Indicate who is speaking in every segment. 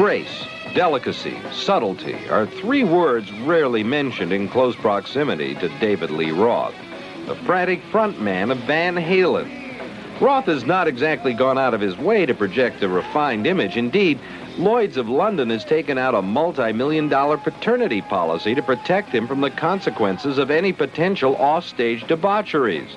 Speaker 1: Grace, delicacy, subtlety are three words rarely mentioned in close proximity to David Lee Roth, the frantic frontman of Van Halen. Roth has not exactly gone out of his way to project a refined image. Indeed, Lloyd's of London has taken out a multi-million dollar paternity policy to protect him from the consequences of any potential offstage debaucheries.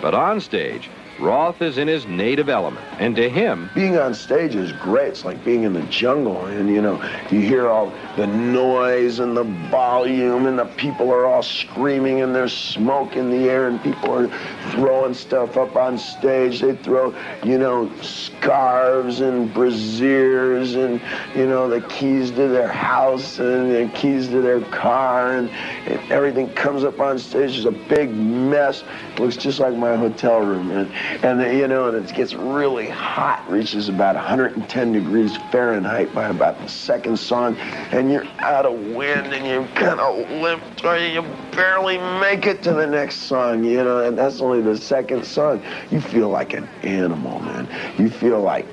Speaker 1: But on stage, Roth is in his native element, and to him,
Speaker 2: being on stage is great. It's like being in the jungle, and you know, you hear all the noise and the volume, and the people are all screaming, and there's smoke in the air, and people are throwing stuff up on stage. They throw, you know, scarves and brassieres, and you know, the keys to their house and the keys to their car, and, and everything comes up on stage. It's a big mess. It looks just like my hotel room, and and you know, and it gets really hot, reaches about 110 degrees Fahrenheit by about the second song, and you're out of wind and you kind of limp, or you barely make it to the next song, you know, and that's only the second song. You feel like an animal, man. You feel like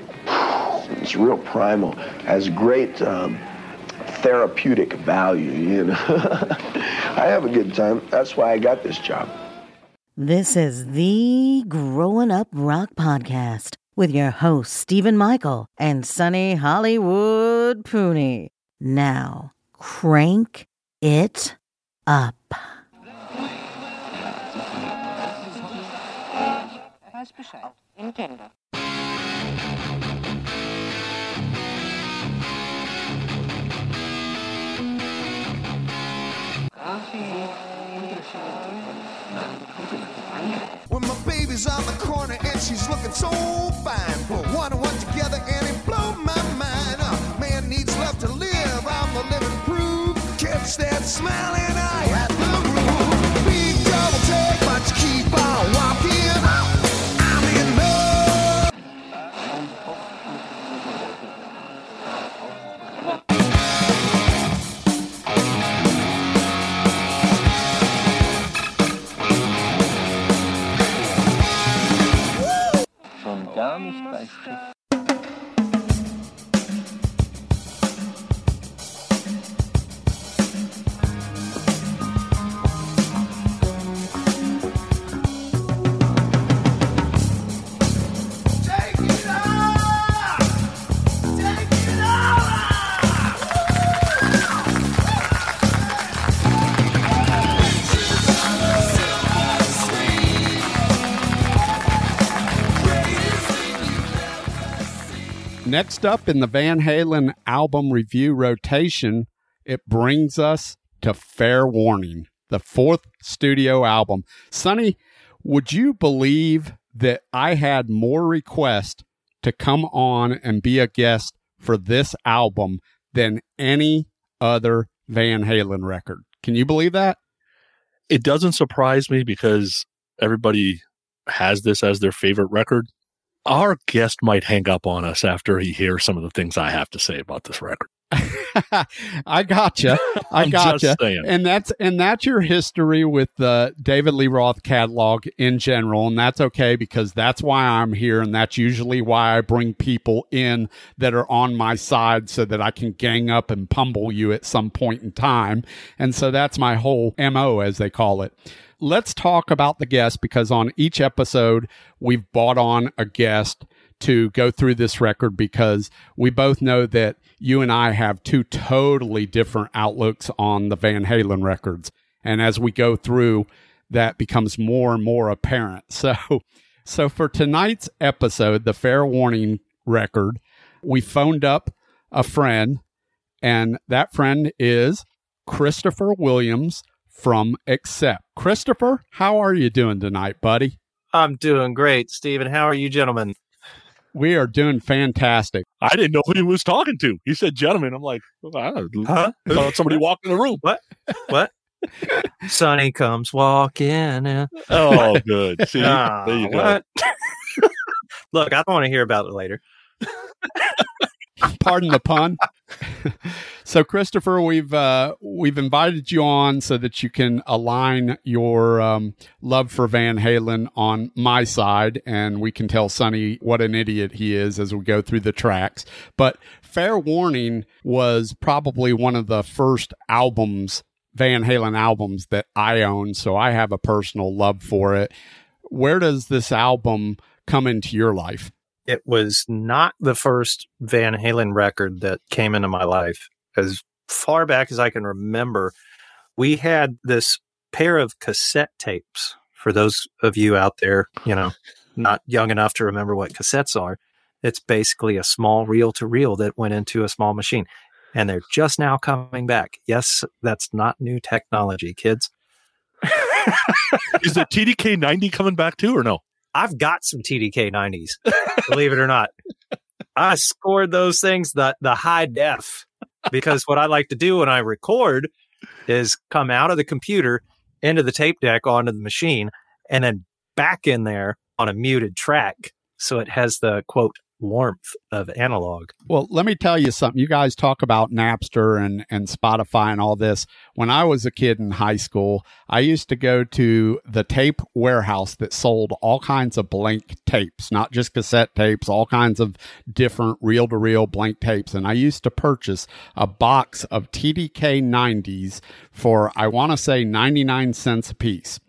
Speaker 2: it's real primal, has great. Um, therapeutic value, you know. I have a good time. That's why I got this job.
Speaker 3: This is the Growing Up Rock Podcast with your hosts, Stephen Michael and Sonny Hollywood Pooney. Now, crank it up.
Speaker 4: My on the corner and she's looking so fine, put one and one together and it blow my mind. Uh, man needs love to live. I'm the living proof. Catch that smiling eye
Speaker 5: Next up in the Van Halen album review rotation, it brings us to Fair Warning, the fourth studio album. Sonny, would you believe that I had more requests to come on and be a guest for this album than any other Van Halen record? Can you believe that?
Speaker 6: it doesn't surprise me because everybody has this as their favorite record. Our guest might hang up on us after he hears some of the things I have to say about this record.
Speaker 5: I gotcha. I gotcha. And that's and that's your history with the David Lee Roth catalog in general, and that's okay because that's why I'm here, and that's usually why I bring people in that are on my side so that I can gang up and pummel you at some point in time. And so that's my whole MO as they call it. Let's talk about the guest because on each episode we've brought on a guest to go through this record because we both know that you and I have two totally different outlooks on the Van Halen records. And as we go through, that becomes more and more apparent. So, so for tonight's episode, the Fair Warning record, we phoned up a friend, and that friend is Christopher Williams from Accept. Christopher, how are you doing tonight, buddy?
Speaker 7: I'm doing great, Stephen. How are you, gentlemen?
Speaker 5: We are doing fantastic.
Speaker 6: I didn't know who he was talking to. He said, gentlemen. I'm like, I
Speaker 7: Huh?
Speaker 6: Thought somebody walked in the room.
Speaker 7: What? What? Sonny comes walking in.
Speaker 6: Oh, good. See,
Speaker 7: Ah,
Speaker 6: there you go.
Speaker 7: Look, I don't want to hear about it later.
Speaker 5: Pardon the pun. So, Christopher, we've uh, we've invited you on so that you can align your um, love for Van Halen on my side, and we can tell Sonny what an idiot he is as we go through the tracks. But Fair Warning was probably one of the first albums, Van Halen albums that I own, so I have a personal love for it. Where does this album come into your life?
Speaker 7: It was not the first Van Halen record that came into my life. As far back as I can remember, we had this pair of cassette tapes. For those of you out there, you know, not young enough to remember what cassettes are, it's basically a small reel to reel that went into a small machine. And they're just now coming back. Yes, that's not new technology, kids.
Speaker 6: Is the TDK 90 coming back too or no?
Speaker 7: I've got some TDK 90s, believe it or not. I scored those things the the high def because what I like to do when I record is come out of the computer into the tape deck onto the machine and then back in there on a muted track so it has the quote warmth of analog.
Speaker 5: Well, let me tell you something. You guys talk about Napster and, and Spotify and all this. When I was a kid in high school, I used to go to the tape warehouse that sold all kinds of blank tapes, not just cassette tapes, all kinds of different reel to reel blank tapes. And I used to purchase a box of TDK 90s for, I want to say, 99 cents a piece.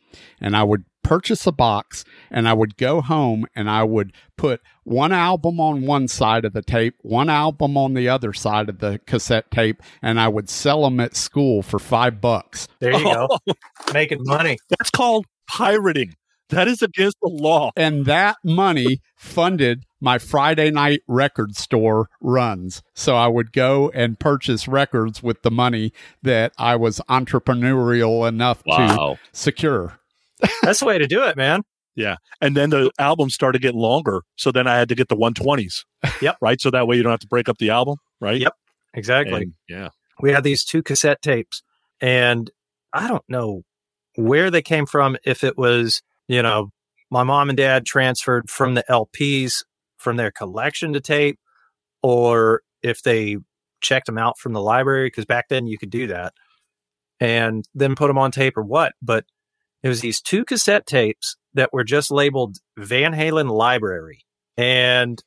Speaker 5: And I would purchase a box and I would go home and I would put one album on one side of the tape, one album on the other side of the cassette tape, and I would sell them at school for five bucks.
Speaker 7: There you go. Making money.
Speaker 6: That's called pirating. That is against the law.
Speaker 5: And that money funded my Friday night record store runs. So I would go and purchase records with the money that I was entrepreneurial enough
Speaker 6: Wow.
Speaker 5: to secure.
Speaker 7: That's the way to do it, man.
Speaker 6: Yeah. And then the album started getting longer. So then I had to get the 120s.
Speaker 7: Yep.
Speaker 6: Right. So that way you don't have to break up the album. Right.
Speaker 7: Yep. Exactly.
Speaker 6: And, yeah.
Speaker 7: we had these two cassette tapes and I don't know where they came from. If it was, you know, my mom and dad transferred from the LPs from their collection to tape or if they checked them out from the library. Cause back then you could do that and then put them on tape or what. But it was these two cassette tapes that were just labeled Van Halen library. And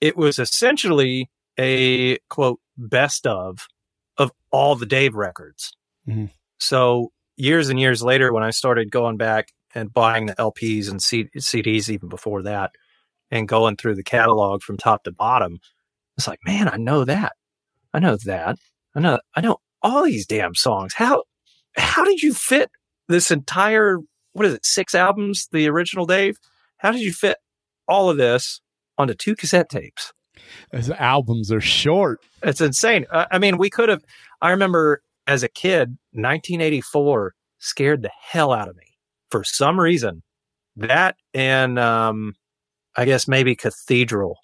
Speaker 7: it was essentially a quote best of of all the Dave records.
Speaker 5: Mhm.
Speaker 7: So years and years later, when I started going back and buying the LPs and C- CDs even before that, and going through the catalog from top to bottom, it's like, man, I know that, I know that, I know, I know all these damn songs. How how did you fit this entire what is it six albums? The original Dave. How did you fit all of this onto two cassette tapes?
Speaker 5: Those albums are short.
Speaker 7: It's insane. Uh, I mean, we could have. I remember as a kid, 1984 scared the hell out of me for some reason. That and um, I guess maybe Cathedral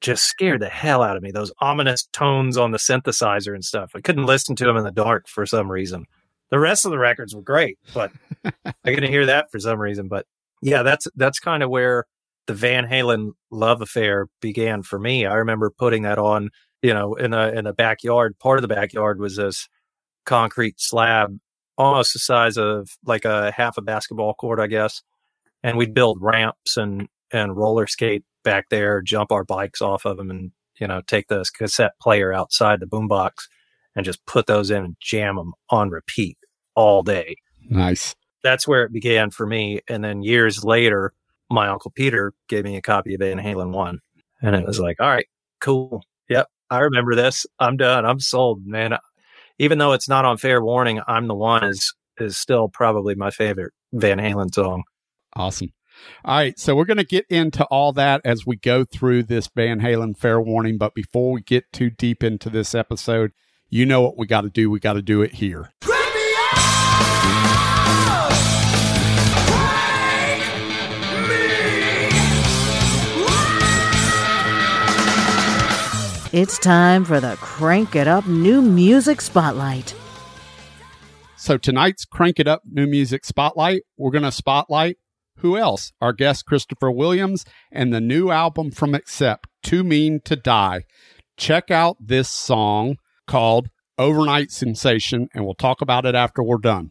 Speaker 7: just scared the hell out of me. Those ominous tones on the synthesizer and stuff. I couldn't listen to them in the dark for some reason. The rest of the records were great, but I couldn't hear that for some reason. But yeah, that's that's kind of where the Van Halen love affair began for me. I remember putting that on, you know, in a in a backyard. Part of the backyard was this concrete slab, almost the size of like a half a basketball court, I guess. And we'd build ramps and and roller skate back there, jump our bikes off of them, and you know, take the cassette player outside the boombox and just put those in and jam them on repeat all day
Speaker 5: Nice.
Speaker 7: that's where it began for me. And then years later, my uncle Peter gave me a copy of Van Halen one, and it was like, all right, cool, yep, I remember this. I'm done. I'm sold, man. Even though it's not on Fair Warning, I'm the one is is still probably my favorite Van Halen song.
Speaker 5: Awesome. All right, so we're going to get into all that as we go through this Van Halen fair warning. But before we get too deep into this episode, you know what we got to do. We got to do it here.
Speaker 3: It's time for the Crank It Up New Music Spotlight.
Speaker 5: So tonight's Crank It Up New Music Spotlight, we're going to spotlight who else? Our guest Christopher Williams and the new album from Accept, Too Mean to Die. Check out this song called
Speaker 8: overnight sensation, and we'll talk about it after we're done.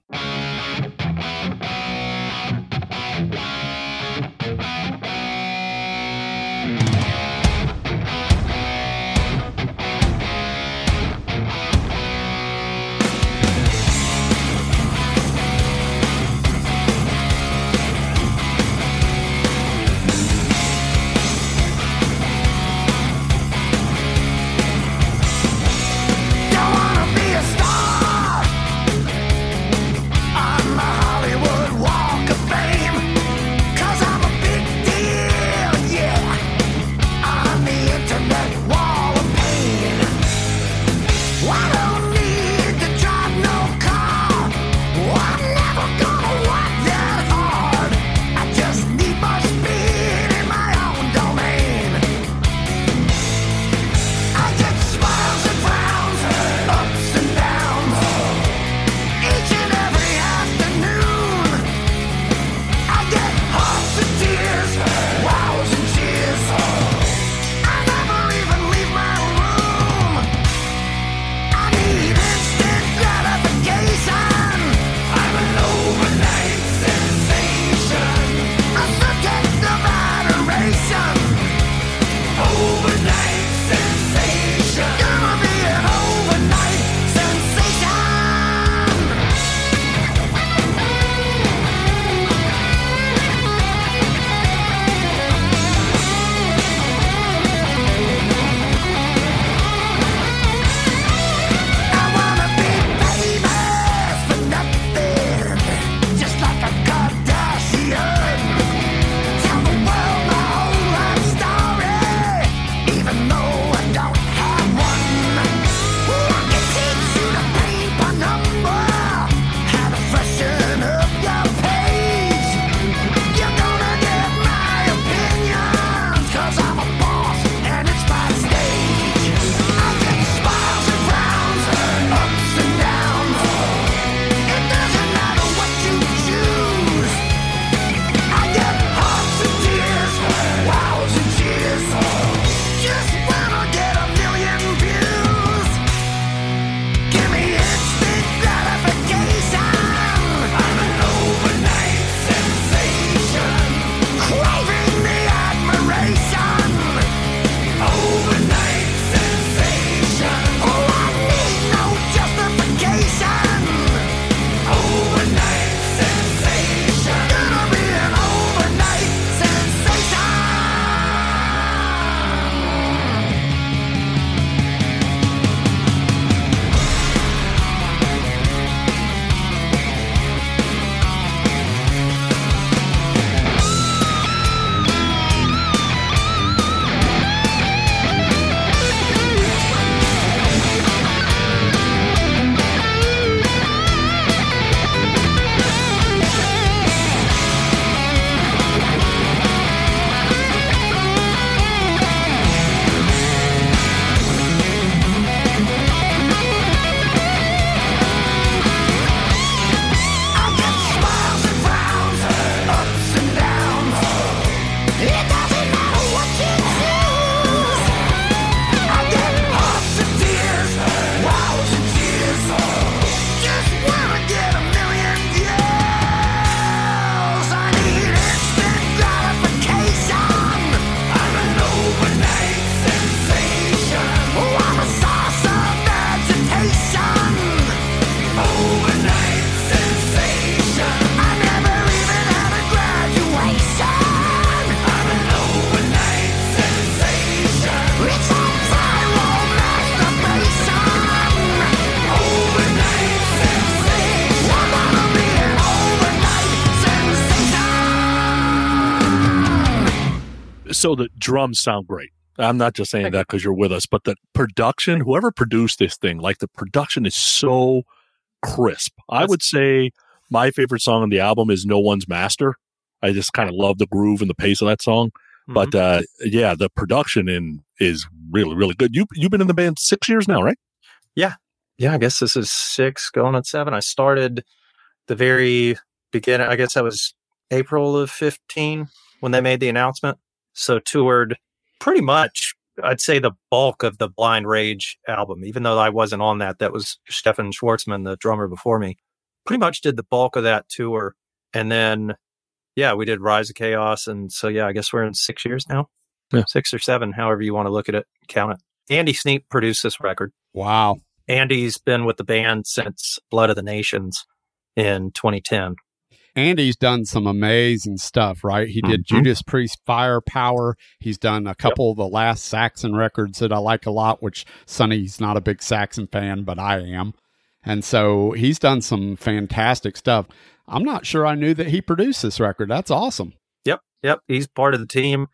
Speaker 6: so the drums sound great. I'm not just saying that because you're with us, but the production, whoever produced this thing, like the production is so crisp. I would say my favorite song on the album is No One's Master. I just kind of love the groove and the pace of that song. Mm-hmm. But uh, yeah, the production in is really, really good. You you've been in the band six years now, right?
Speaker 7: Yeah. Yeah, I guess this is six going on seven. I started the very beginning I guess that was April of fifteen when they made the announcement. So toured pretty much, I'd say the bulk of the Blind Rage album, even though I wasn't on that. That was Stefan Schwarzmann, the drummer before me. Pretty much did the bulk of that tour. And then, yeah, we did Rise of Chaos. And so, yeah, I guess we're in six years now,
Speaker 6: yeah.
Speaker 7: six or seven, however you want to look at it, count it. Andy Sneap produced this record.
Speaker 5: Wow.
Speaker 7: Andy's been with the band since Blood of the Nations in 2010.
Speaker 5: Andy's done some amazing stuff, right? He did
Speaker 6: Mhm.
Speaker 5: Judas Priest Firepower. He's done a couple of the last Saxon records that I like a lot, which Sonny's not a big Saxon fan, but I am. And so he's done some fantastic stuff. I'm not sure I knew that he produced this record. That's awesome.
Speaker 7: Yep, yep. He's part of the team.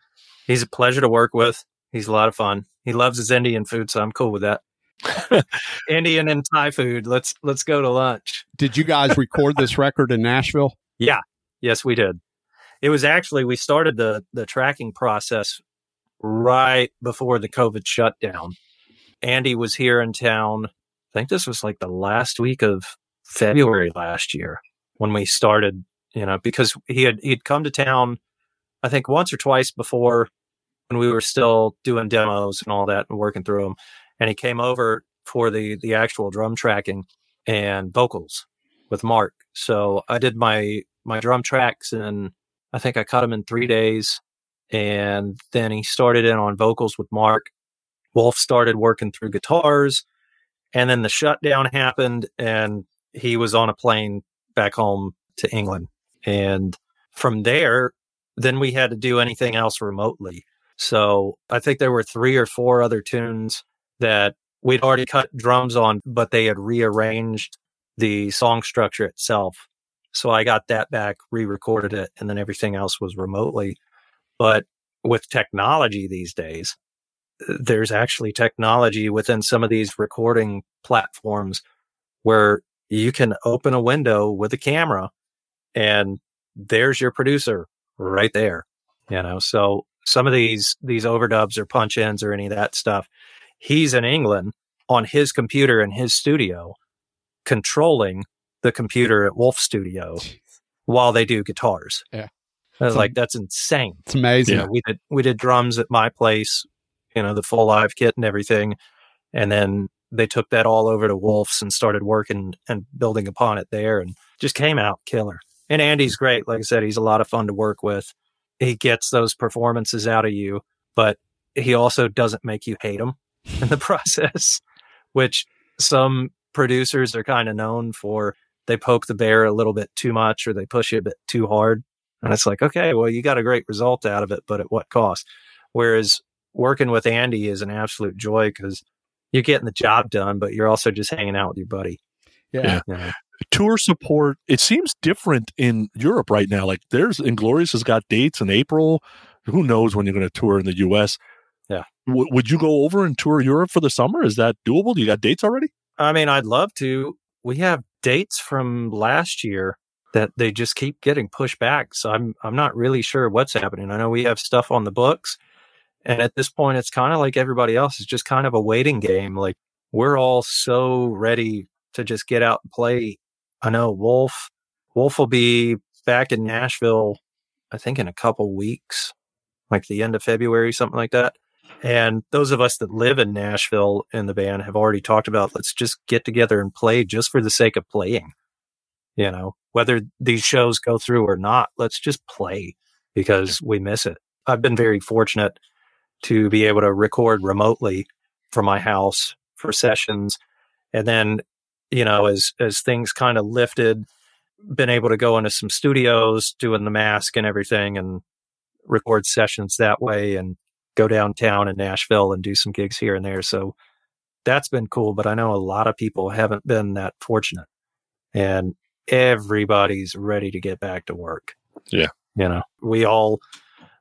Speaker 7: He's a pleasure to work with. He's a lot of fun. He loves his Indian food, so I'm cool with that. Indian and Thai food. Let's let's go to lunch.
Speaker 5: Did you guys record this record in Nashville?
Speaker 7: Yeah. Yes, we did. It was actually we started the the tracking process right before the COVID shutdown. Andy was here in town. I think this was like the last week of February last year when we started, you know, because he had he'd come to town I think once or twice before when we were still doing demos and all that and working through them. And he came over for the the actual drum tracking and vocals with Mark. So I did my my drum tracks and I think I cut them in three days. And then he started in on vocals with Mark. Wolf started working through guitars. And then the shutdown happened and he was on a plane back home to England. And from there, then we had to do anything else remotely. So I think there were three or four other tunes that we'd already cut drums on, but they had rearranged the song structure itself. So I got that back, re-recorded it, and then everything else was remotely. But with technology these days, there's actually technology within some of these recording platforms where you can open a window with a camera and there's your producer right there. You know, so some of these these overdubs or punch ins or any of that stuff, he's in England on his computer in his studio, controlling the computer at Wolf Studio while they do guitars.
Speaker 5: Yeah.
Speaker 7: I was like, that's insane.
Speaker 5: It's amazing.
Speaker 7: You know, we did we did drums at my place, you know, the full live kit and everything. And then they took that all over to Wolf's and started working and building upon it there and just came out killer. And Andy's great. Like I said, he's a lot of fun to work with. He gets those performances out of you, but he also doesn't make you hate him in the process, which some producers are kind of known for. They poke the bear a little bit too much or they push it a bit too hard. And it's like, okay, well, you got a great result out of it, but at what cost? Whereas working with Andy is an absolute joy because you're getting the job done, but you're also just hanging out with your buddy.
Speaker 5: yeah.
Speaker 7: You know?
Speaker 6: tour support it seems different in europe right now like there's inglorious has got dates in april who knows when you're going to tour in the us
Speaker 7: Yeah.
Speaker 6: w- would you go over and tour europe for the summer is that doable do you got dates already
Speaker 7: I mean, I'd love to. We have dates from last year that they just keep getting pushed back. So I'm I'm not really sure what's happening. I know we have stuff on the books, and at this point, it's kind of like everybody else. It's just kind of a waiting game. Like we're all so ready to just get out and play. I know Wolf Wolf will be back in Nashville, I think in a couple weeks, like the end of February, something like that. And those of us that live in Nashville in the band have already talked about let's just get together and play just for the sake of playing. You know, whether these shows go through or not, let's just play because we miss it. I've been very fortunate to be able to record remotely from my house for sessions. And then, you know, as as things kind of lifted, been able to go into some studios doing the mask and everything and record sessions that way and go downtown in Nashville and do some gigs here and there. So that's been cool. But I know a lot of people haven't been that fortunate. And everybody's ready to get back to work.
Speaker 6: Yeah.
Speaker 7: You know, we all,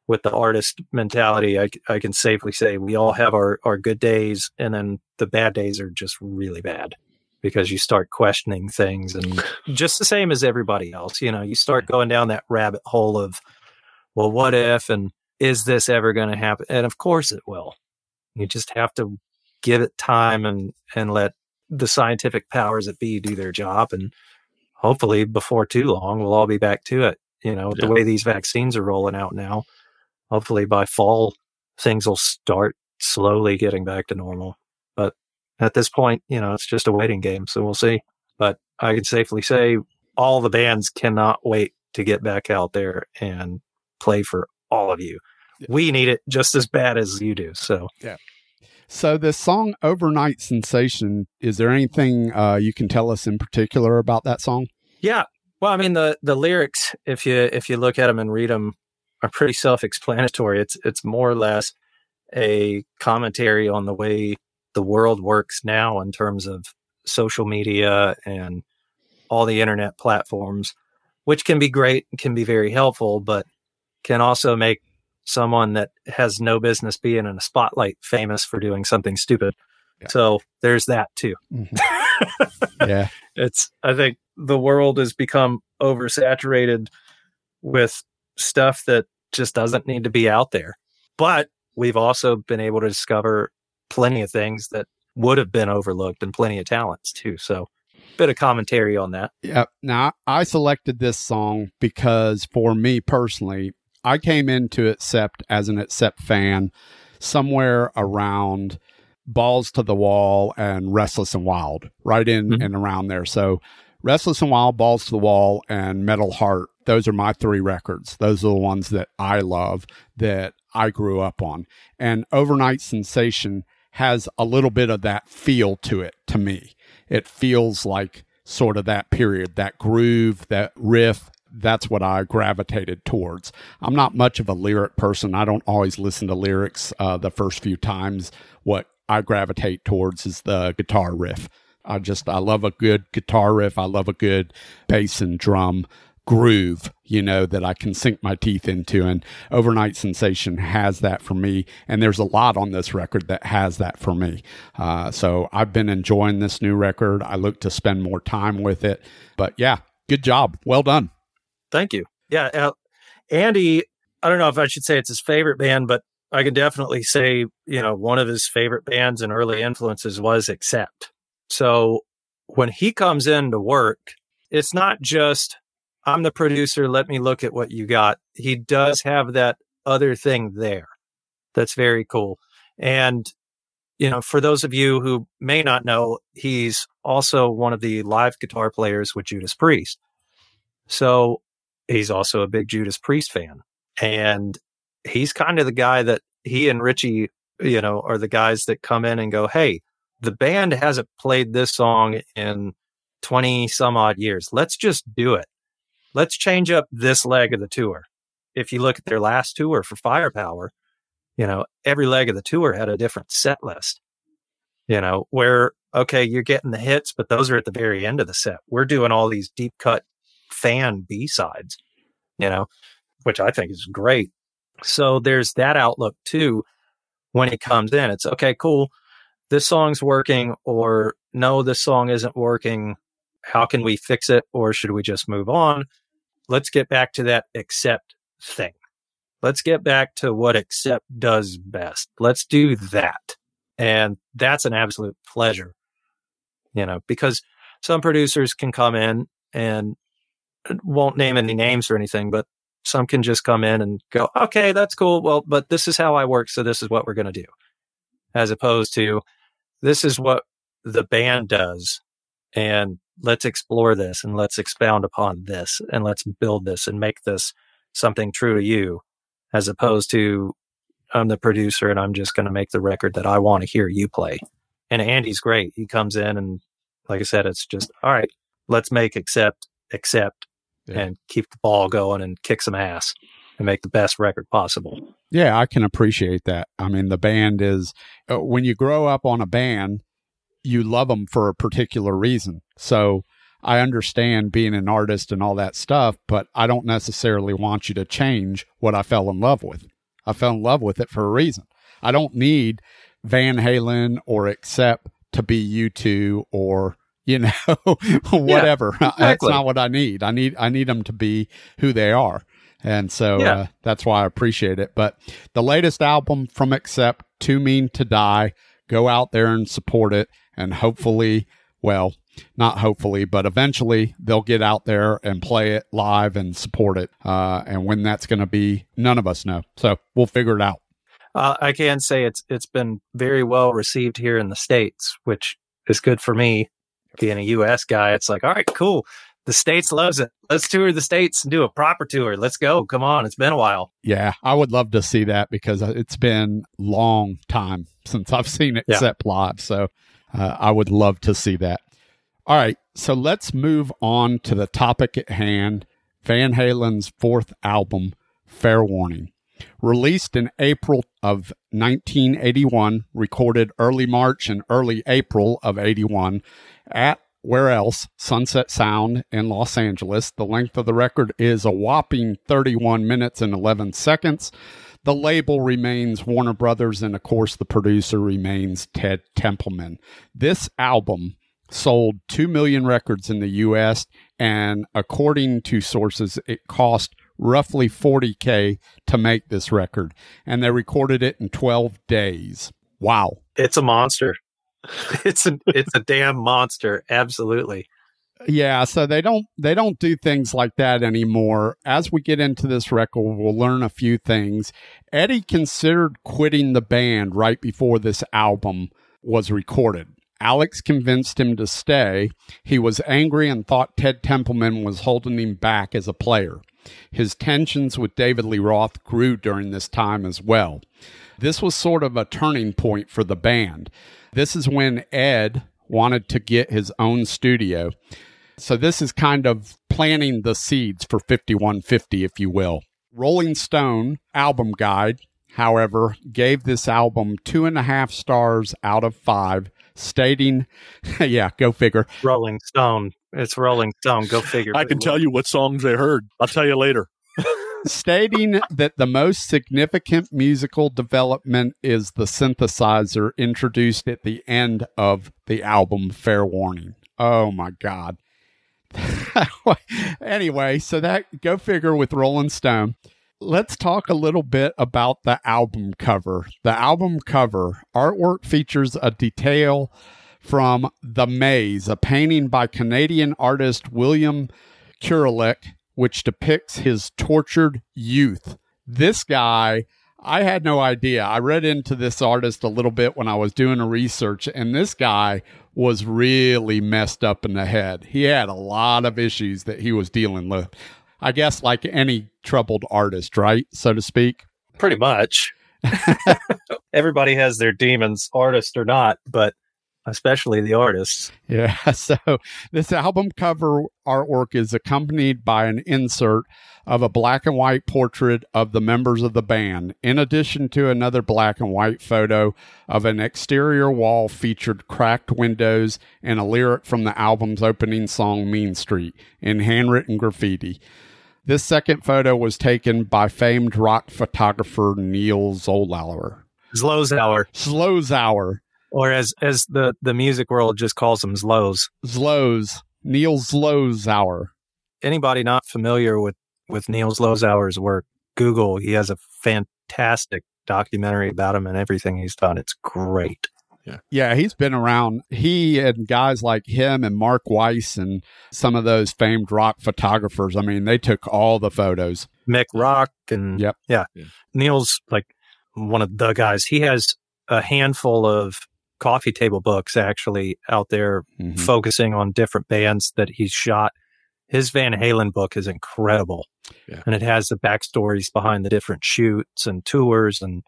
Speaker 7: with the artist mentality, I, I can safely say we all have our, our good days and then the bad days are just really bad because you start questioning things and just the same as everybody else, you know, you start going down that rabbit hole of, well, what if, and is this ever going to happen? And of course it will. You just have to give it time and, and let the scientific powers that be do their job. And hopefully before too long, we'll all be back to it. You know,
Speaker 6: Yeah.
Speaker 7: the way these vaccines are rolling out now, hopefully by fall, things will start slowly getting back to normal. But at this point, you know, it's just a waiting game. So we'll see. But I can safely say all the bands cannot wait to get back out there and play for all of you. We need it just as bad as you do. So,
Speaker 5: yeah. So this song "Overnight Sensation" is there anything uh, you can tell us in particular about that song?
Speaker 7: Yeah, well, I mean the the lyrics, if you if you look at them and read them, are pretty self explanatory. It's it's more or less a commentary on the way the world works now in terms of social media and all the internet platforms, which can be great, can be very helpful, but can also make someone that has no business being in a spotlight famous for doing something stupid. Yeah. So there's that too.
Speaker 5: Mm-hmm. yeah.
Speaker 7: It's, I think the world has become oversaturated with stuff that just doesn't need to be out there. But we've also been able to discover plenty of things that would have been overlooked and plenty of talents too. So bit of commentary on that.
Speaker 5: Yeah. Now I selected this song because for me personally, I came into Accept as an Accept fan somewhere around Balls to the Wall and Restless and Wild, right in mm-hmm. and around there. So Restless and Wild, Balls to the Wall, and Metal Heart. Those are my three records. Those are the ones that I love that I grew up on. And Overnight Sensation has a little bit of that feel to it to me. It feels like sort of that period, that groove, that riff, that's what I gravitated towards. I'm not much of a lyric person. I don't always listen to lyrics uh, the first few times. What I gravitate towards is the guitar riff. I just, I love a good guitar riff. I love a good bass and drum groove, you know, that I can sink my teeth into. And Overnight Sensation has that for me. And there's a lot on this record that has that for me. Uh, so I've been enjoying this new record. I look to spend more time with it. But yeah, good job. Well done.
Speaker 7: Thank you. Yeah. Uh, Andy, I don't know if I should say it's his favorite band, but I can definitely say, you know, one of his favorite bands and early influences was Accept. So when he comes in to work, it's not just, I'm the producer, let me look at what you got. He does have that other thing there. That's very cool. And, you know, for those of you who may not know, he's also one of the live guitar players with Judas Priest. So he's also a big Judas Priest fan. And he's kind of the guy that he and Richie, you know, are the guys that come in and go, Hey, the band hasn't played this song in 20 some odd years. Let's just do it. Let's change up this leg of the tour. If you look at their last tour for Firepower, you know, every leg of the tour had a different set list, you know, where, okay, you're getting the hits, but those are at the very end of the set. We're doing all these deep cut fan B sides, you know, which I think is great. So there's that outlook too. When it comes in, it's okay, cool. This song's working, or no, this song isn't working. How can we fix it? Or should we just move on? Let's get back to that accept thing. Let's get back to what accept does best. Let's do that. And that's an absolute pleasure, you know, because some producers can come in and won't name any names or anything, but some can just come in and go, okay, that's cool. Well, but this is how I work. So this is what we're going to do. As opposed to this is what the band does. And let's explore this and let's expound upon this and let's build this and make this something true to you. As opposed to I'm the producer and I'm just going to make the record that I want to hear you play. And Andy's great. He comes in and like I said, it's just, all right, let's make accept, accept, yeah. and keep the ball going and kick some ass and make the best record possible.
Speaker 5: Yeah, I can appreciate that. I mean, the band is uh, when you grow up on a band, you love them for a particular reason. So I understand being an artist and all that stuff, but I don't necessarily want you to change what I fell in love with. I fell in love with it for a reason. I don't need Van Halen or Accept to be U2 or you know, whatever. Yeah, exactly. That's not what I need. I need I need them to be who they are. And so yeah. uh, that's why I appreciate it. But the latest album from Accept, Too Mean to Die, go out there and support it. And hopefully, well, not hopefully, but eventually they'll get out there and play it live and support it. Uh, and when that's going to be, none of us know. So we'll figure it out.
Speaker 7: Uh, I can say it's it's been very well received here in the states, which is good for me. Being a U.S. guy, it's like, all right, cool. The states loves it. Let's tour the states and do a proper tour. Let's go. Come on, it's been a while.
Speaker 5: Yeah, I would love to see that because it's been long time since I've seen it
Speaker 7: Yeah.
Speaker 5: Accept live. So uh, I would love to see that. All right, so let's move on to the topic at hand Van Halen's fourth album, Fair Warning. Released in April of 1981, recorded early March and early April of 81 at where else? Sunset Sound in Los Angeles. The length of the record is a whopping 31 minutes and 11 seconds. The label remains Warner Brothers, and of course, the producer remains Ted Templeman. This album sold 2 million records in the US, and according to sources, it cost roughly 40K to make this record, and they recorded it in 12 days. Wow.
Speaker 7: It's a monster. It's a it's a damn monster. Absolutely.
Speaker 5: Yeah, so they don't they don't do things like that anymore. As we get into this record, we'll learn a few things. Eddie considered quitting the band right before this album was recorded. Alex convinced him to stay. He was angry and thought Ted Templeman was holding him back as a player. His tensions with David Lee Roth grew during this time as well. This was sort of a turning point for the band. This is when Ed wanted to get his own studio. So this is kind of planting the seeds for 5150, if you will. Rolling Stone album guide, however, gave this album two and a half stars out of five, stating, yeah, go figure.
Speaker 7: Rolling Stone. It's Rolling Stone. Go figure.
Speaker 6: I can tell you what songs they heard. I'll tell you later.
Speaker 5: stating that the most significant musical development is the synthesizer introduced at the end of the album Fair Warning. Oh my God. anyway, so that go figure with Rolling Stone. Let's talk a little bit about the album cover. The album cover artwork features a detail from The Maze, a painting by Canadian artist William Kurelek, which depicts his tortured youth. This guy, I had no idea. I read into this artist a little bit when I was doing a research, and this guy was really messed up in the head. He had a lot of issues that he was dealing with. I guess, like any troubled artist, right? So to speak.
Speaker 7: Pretty much. Everybody has their demons, artist or not, but especially the artists.
Speaker 5: Yeah. So this album cover artwork is accompanied by an insert of a black and white portrait of the members of the band, in addition to another black and white photo of an exterior wall featured cracked windows and a lyric from the album's opening song, Mean Street, in handwritten graffiti. This second photo was taken by famed rock photographer Neil Zolauer.
Speaker 7: Zlozauer,
Speaker 5: Slowzauer.
Speaker 7: or as as the the music world just calls them Zlows.
Speaker 5: Zlows. Neil Zlozower.
Speaker 7: Anybody not familiar with with Neil Zlozower's work, Google. He has a fantastic documentary about him and everything he's done. It's great.
Speaker 5: Yeah, Yeah. he's been around. He and guys like him and Mark Weiss and some of those famed rock photographers. I mean, they took all the photos.
Speaker 7: Mick Rock and
Speaker 5: Yep.
Speaker 7: yeah.
Speaker 6: Yeah.
Speaker 7: Neil's like one of the guys. He has a handful of coffee table books actually out there
Speaker 5: Mhm.
Speaker 7: focusing on different bands that he's shot. His Van Halen book is incredible.
Speaker 6: Yeah.
Speaker 7: And it has the backstories behind the different shoots and tours and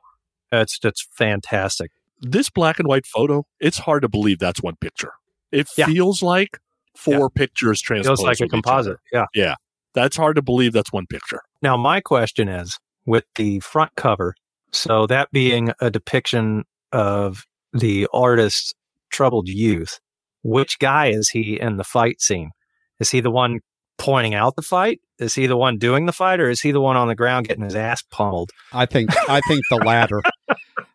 Speaker 7: it's it's fantastic.
Speaker 6: This black and white photo, it's hard to believe that's one picture. It
Speaker 7: Yeah.
Speaker 6: feels like four pictures transposed.
Speaker 7: Feels like a composite.
Speaker 6: Yeah.
Speaker 7: Yeah.
Speaker 6: That's hard to believe that's one picture.
Speaker 7: Now, my question is with the front cover, so that being a depiction of the artist's troubled youth, which guy is he in the fight scene? Is he the one pointing out the fight? Is he the one doing the fight, or is he the one on the ground getting his ass pummeled?
Speaker 5: I think I think the latter.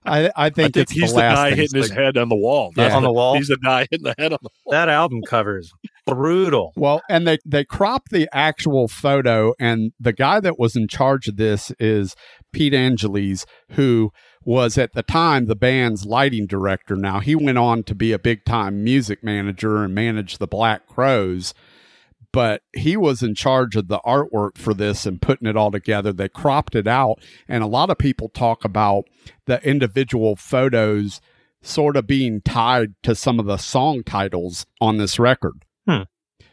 Speaker 5: I, I
Speaker 6: I
Speaker 5: think,
Speaker 6: think
Speaker 5: it's
Speaker 6: he's
Speaker 5: the
Speaker 6: the,
Speaker 5: last
Speaker 6: guy
Speaker 5: thing.
Speaker 6: hitting his head on the wall.
Speaker 5: Yeah.
Speaker 7: On the wall?
Speaker 6: He's the guy hitting the head on the wall.
Speaker 7: That album cover is brutal.
Speaker 5: Well, and they they cropped the actual photo, and the guy that was in charge of this is Pete Angelus, who was at the time the band's lighting director. Now he went on to be a big time music manager and manage the Black Crowes. But he was in charge of the artwork for this and putting it all together. They cropped it out, and a lot of people talk about the individual photos sort of being tied to some of the song titles on this record.
Speaker 7: Hmm.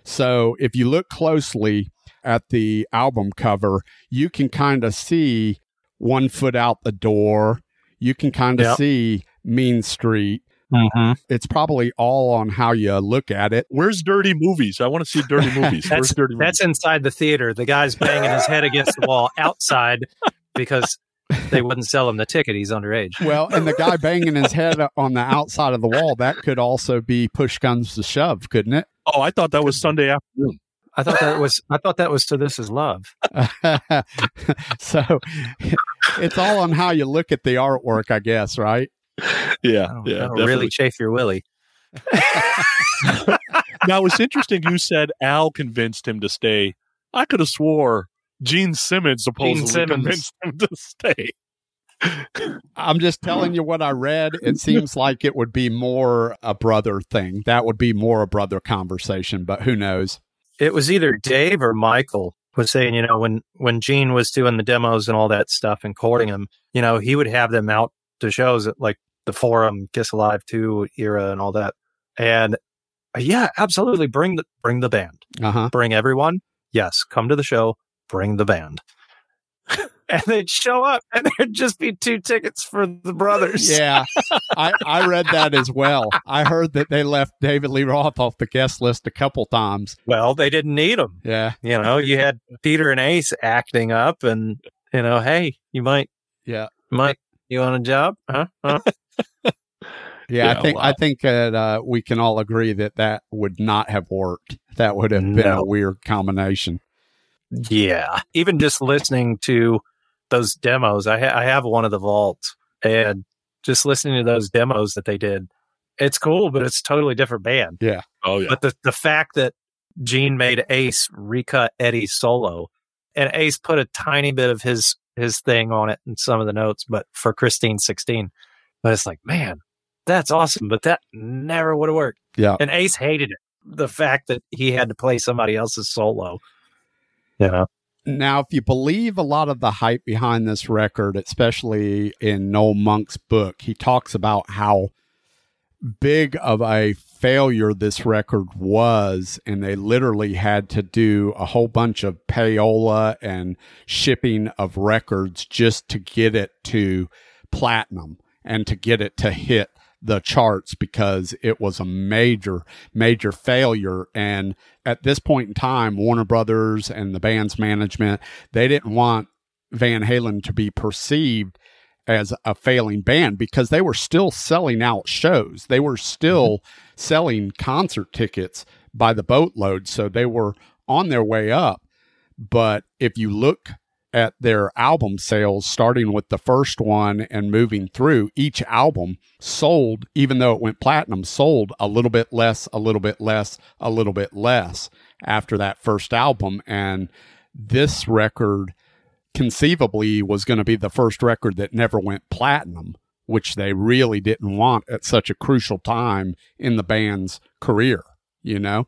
Speaker 5: So if you look closely at the album cover, you can kind of see One Foot Out the Door. You can kind of
Speaker 7: Yep.
Speaker 5: see Mean Street.
Speaker 7: Mm-hmm.
Speaker 5: It's probably all on how you look at it.
Speaker 6: Where's dirty movies? I want to see dirty movies. Where's
Speaker 7: That's,
Speaker 6: dirty
Speaker 7: that's inside the theater. The guy's banging his head against the wall outside because they wouldn't sell him the ticket. He's underage.
Speaker 5: Well, and the guy banging his head on the outside of the wall, that could also be push comes to shove, couldn't it?
Speaker 6: Oh, I thought that was Sunday afternoon.
Speaker 7: I thought that was I thought that was to this is love.
Speaker 5: so it's all on how you look at the artwork, I guess, right?
Speaker 6: Yeah,
Speaker 7: That'll,
Speaker 6: yeah.
Speaker 7: that'll really chafe your willy.
Speaker 6: now it's interesting. You said Al convinced him to stay. I could have swore Gene Simmons supposedly
Speaker 7: Simmons.
Speaker 6: convinced him to stay.
Speaker 5: I'm just telling you what I read. It seems like it would be more a brother thing. That would be more a brother conversation, but who knows?
Speaker 7: It was either Dave or Michael was saying, you know, when when Gene was doing the demos and all that stuff and courting him, you know, he would have them out to shows at like the Forum, Kiss Alive Two era, and all that. And uh, yeah, absolutely, bring the bring the band,
Speaker 5: Uh huh.
Speaker 7: bring everyone. Yes, come to the show, bring the band. and they'd show up, and there'd just be two tickets for the brothers.
Speaker 5: Yeah, I, I read that as well. I heard that they left David Lee Roth off the guest list a couple times.
Speaker 7: Well, they didn't need him.
Speaker 5: Yeah,
Speaker 7: You know, you had Peter and Ace acting up, and you know, hey, you might,
Speaker 5: yeah,
Speaker 7: might, you want a job? Huh? Huh?
Speaker 5: Yeah.
Speaker 6: Yeah,
Speaker 5: I think
Speaker 6: wow.
Speaker 5: I think that uh, we can all agree that that would not have worked. That would have been a weird combination.
Speaker 7: Yeah. Even just listening to those demos, I, ha- I have one of the vaults and just listening to those demos that they did, it's cool, but it's a totally different band. Yeah.
Speaker 6: Oh yeah,
Speaker 7: But the, the fact that Gene made Ace recut Eddie's solo and Ace put a tiny bit of his, his thing on it in some of the notes, but for Christine 16, but it's like, man, that's awesome. But that never would have worked.
Speaker 5: Yeah.
Speaker 7: And Ace hated it. The fact that he had to play somebody else's solo. You know?
Speaker 5: Now, if you believe a lot of the hype behind this record, especially in Noel Monk's book, he talks about how big of a failure this record was, and they literally had to do a whole bunch of payola and shipping of records just to get it to platinum and to get it to hit the charts because it was a major, major failure. And at this point in time, Warner Brothers and the band's management, they didn't want Van Halen to be perceived as a failing band because they were still selling out shows. They were still mm-hmm. selling concert tickets by the boatload. So they were on their way up. But if you look at their album sales, starting with the first one and moving through, each album sold, even though it went platinum, sold a little bit less, a little bit less, a little bit less after that first album. And this record conceivably was going to be the first record that never went platinum, which they really didn't want at such a crucial time in the band's career, you know?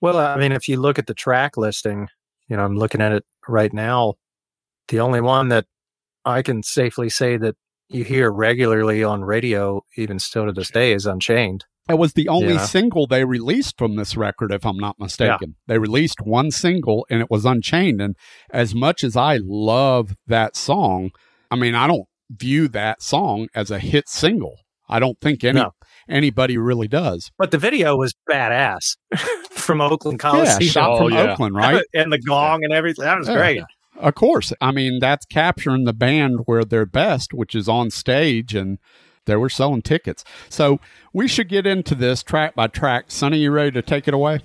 Speaker 7: Well, I mean, if you look at the track listing, you know, I'm looking at it right now. The only one that I can safely say that you hear regularly on radio, even still to this day, is Unchained.
Speaker 5: It was the only
Speaker 7: Yeah.
Speaker 5: single they released from this record, if I'm not mistaken. They released one single and it was Unchained. And as much as I love that song, I mean, I don't view that song as a hit single. I don't think any
Speaker 7: No.
Speaker 5: anybody really does.
Speaker 7: But the video was badass from Oakland
Speaker 5: Yeah,
Speaker 7: Coliseum.
Speaker 5: shot
Speaker 6: Oh,
Speaker 5: from
Speaker 6: yeah.
Speaker 5: Oakland, right?
Speaker 7: and the gong and everything. That was
Speaker 5: Yeah.
Speaker 7: great.
Speaker 5: Of course. I mean, that's capturing the band where they're best, which is on stage, and they were selling tickets. So we should get into this track by track. Sonny, you ready to take it away?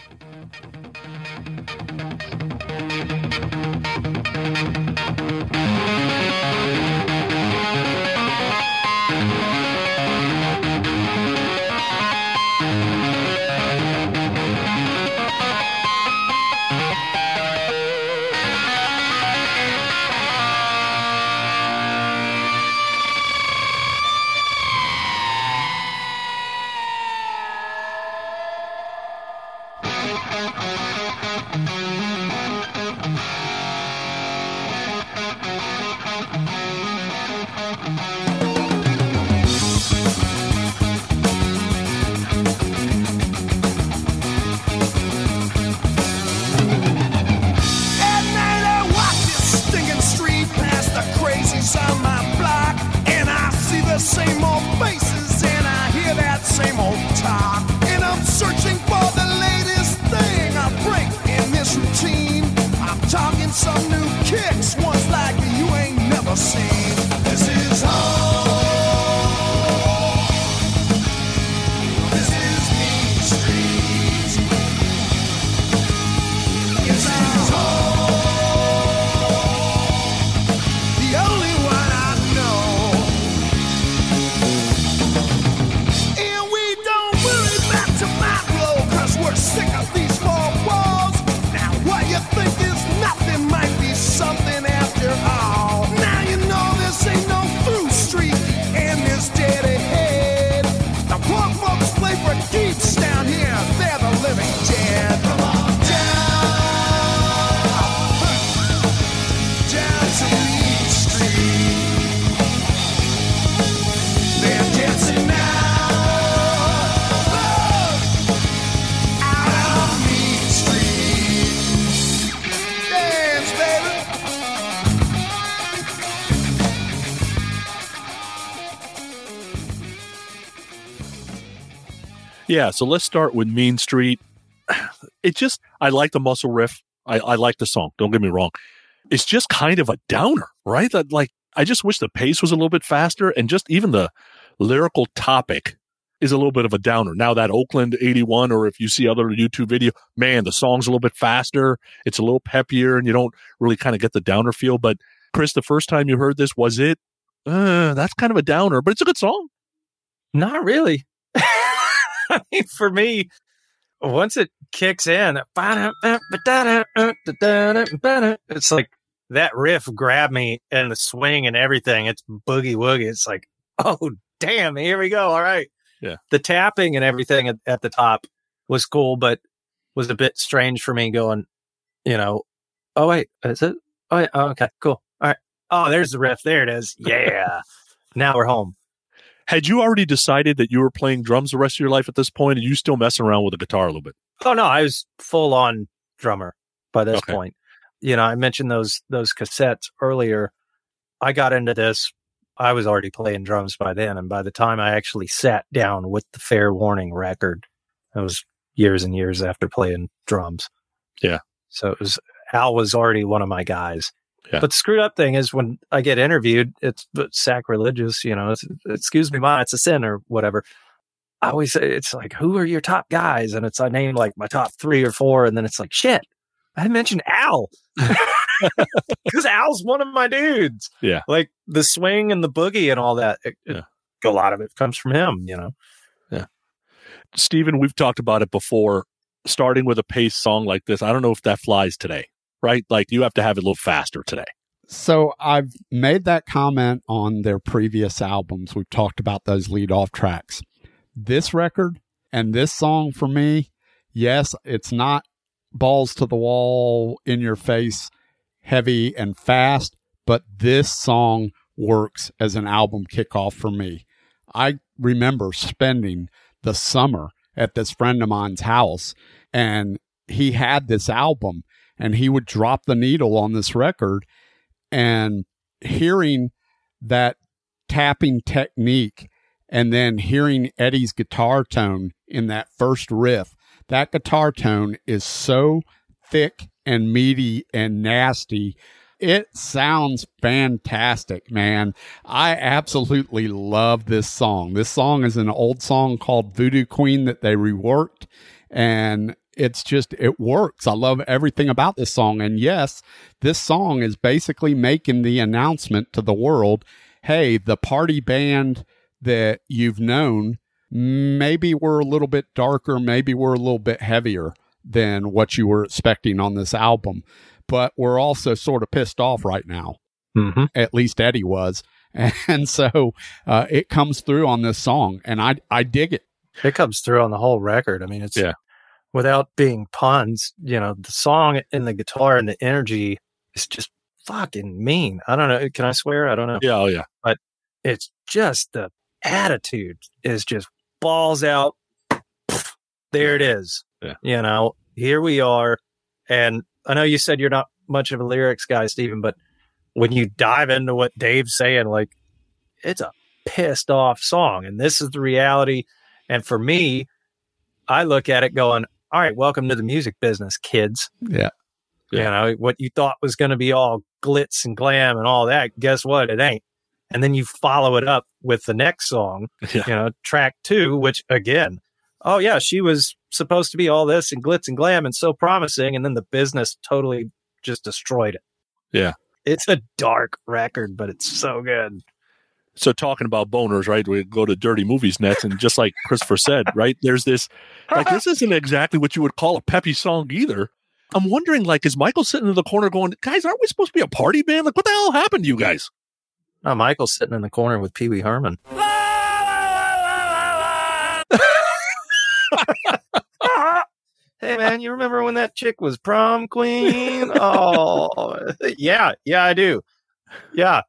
Speaker 6: Yeah, so let's start with Mean Street. It just, I like the muscle riff. I, I like the song. Don't get me wrong. It's just kind of a downer, right? That like, I just wish the pace was a little bit faster and just even the lyrical topic is a little bit of a downer. Now that Oakland 81, or if you see other YouTube video, man, the song's a little bit faster. It's a little peppier and you don't really kind of get the downer feel. But Chris, the first time you heard this, was it, uh, that's kind of a downer, but it's a good song.
Speaker 7: Not really. I mean, for me, once it kicks in, it's like that riff grabbed me and the swing and everything. It's boogie woogie. It's like, oh, damn, here we go. All right.
Speaker 6: Yeah.
Speaker 7: The tapping and everything at, at the top was cool, but was a bit strange for me going, you know, oh, wait, is it? Oh, yeah. Oh, okay, cool. All right. Oh, there's the riff. There it is. Yeah. now we're home.
Speaker 6: Had you already decided that you were playing drums the rest of your life at this point? Are you still messing around with the guitar a little bit?
Speaker 7: Oh no, I was full on drummer by this
Speaker 6: Okay.
Speaker 7: point. You know, I mentioned those those cassettes earlier. I got into this. I was already playing drums by then, and by the time I actually sat down with the Fair Warning record, it was years and years after playing drums.
Speaker 6: Yeah.
Speaker 7: So it was Al was already one of my guys.
Speaker 6: Yeah.
Speaker 7: But the screwed up thing is when I get interviewed, it's sacrilegious, you know, it's, excuse me, ma, it's a sin or whatever. I always say it's like, who are your top guys? And it's I name like my top three or four, and then it's like, shit, I mentioned Al because Al's one of my dudes.
Speaker 6: Yeah.
Speaker 7: like the swing and the boogie and all that. It, it-
Speaker 6: Yeah.
Speaker 7: a lot of it comes from him, you know. Yeah.
Speaker 6: Stephen, we've talked about it before. Starting with a pace song like this, I don't know if that flies today, right? Like you have to have it a little faster today.
Speaker 5: So I've made that comment on their previous albums. We've talked about those lead off tracks. This record and this song for me, yes, it's not balls to the wall, in your face, heavy and fast, but this song works as an album kickoff for me. I remember spending the summer at this friend of mine's house and he had this album and he would drop the needle on this record and hearing that tapping technique and then hearing Eddie's guitar tone in that first riff, that guitar tone is so thick and meaty and nasty. It sounds fantastic, man. I absolutely love this song. This song is an old song called Voodoo Queen that they reworked and it's just it works. I love everything about this song and yes, this song is basically making the announcement to the world, hey, the party band that you've known maybe we're a little bit darker, maybe we're a little bit heavier than what you were expecting on this album. But we're also sort of pissed off right now.
Speaker 7: Mm-hmm.
Speaker 5: At least Eddie was. And so uh, it comes through on this song, and I I dig it.
Speaker 7: It comes through on the whole record. I mean, it's
Speaker 6: Yeah.
Speaker 7: Without being puns, you know, the song and the guitar and the energy is just fucking mean. I don't know. Can I swear? I don't know.
Speaker 6: Yeah, oh yeah.
Speaker 7: But it's just the attitude is just balls out. There it is.
Speaker 6: Yeah.
Speaker 7: You know, here we are. And I know you said you're not much of a lyrics guy, Stephen, but when you dive into what Dave's saying, like it's a pissed off song. And this is the reality. And for me, I look at it going, all right, welcome to the music business, kids.
Speaker 5: Yeah.
Speaker 7: You know, what you thought was going to be all glitz and glam and all that, guess what? It ain't. And then you follow it up with the next song,
Speaker 6: Yeah.
Speaker 7: you know, track two, which again, oh yeah, she was supposed to be all this and glitz and glam and so promising. And then the business totally just destroyed it.
Speaker 6: Yeah.
Speaker 7: It's a dark record, but it's so good.
Speaker 6: So talking about boners, right? We go to dirty movies nets, and just like Christopher said, right? There's this like this isn't exactly what you would call a peppy song either. I'm wondering, like, is Michael sitting in the corner going, guys, aren't we supposed to be a party band? Like, what the hell happened to you guys?
Speaker 7: Oh, Michael's sitting in the corner with Pee Wee Herman. hey man, you remember when that chick was prom queen? Oh, yeah, yeah, I do. Yeah.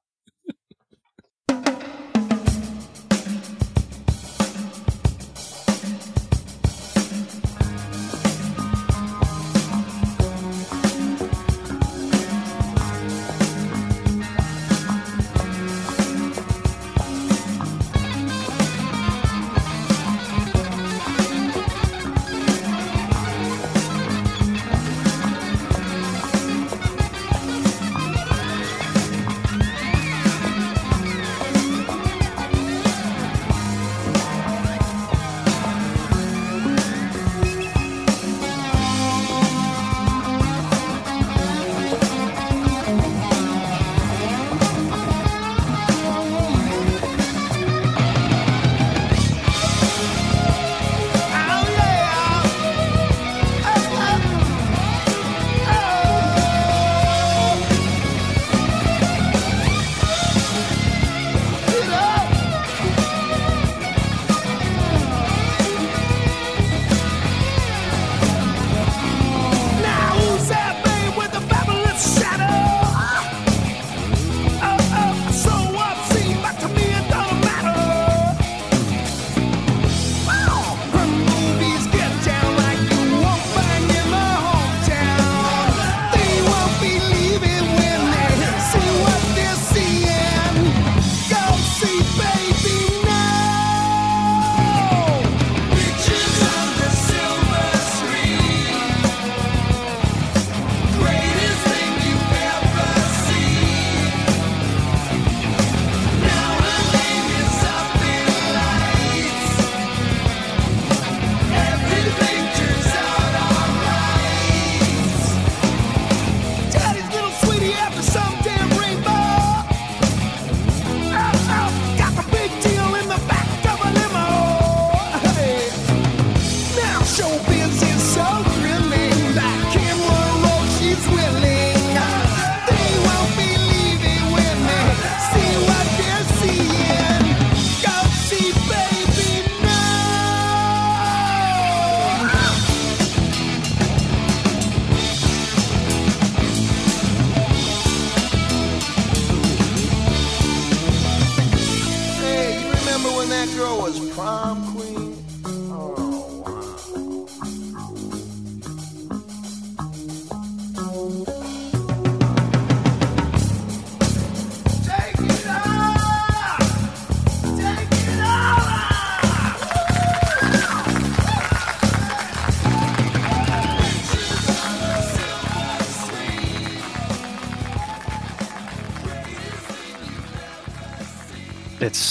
Speaker 4: Is so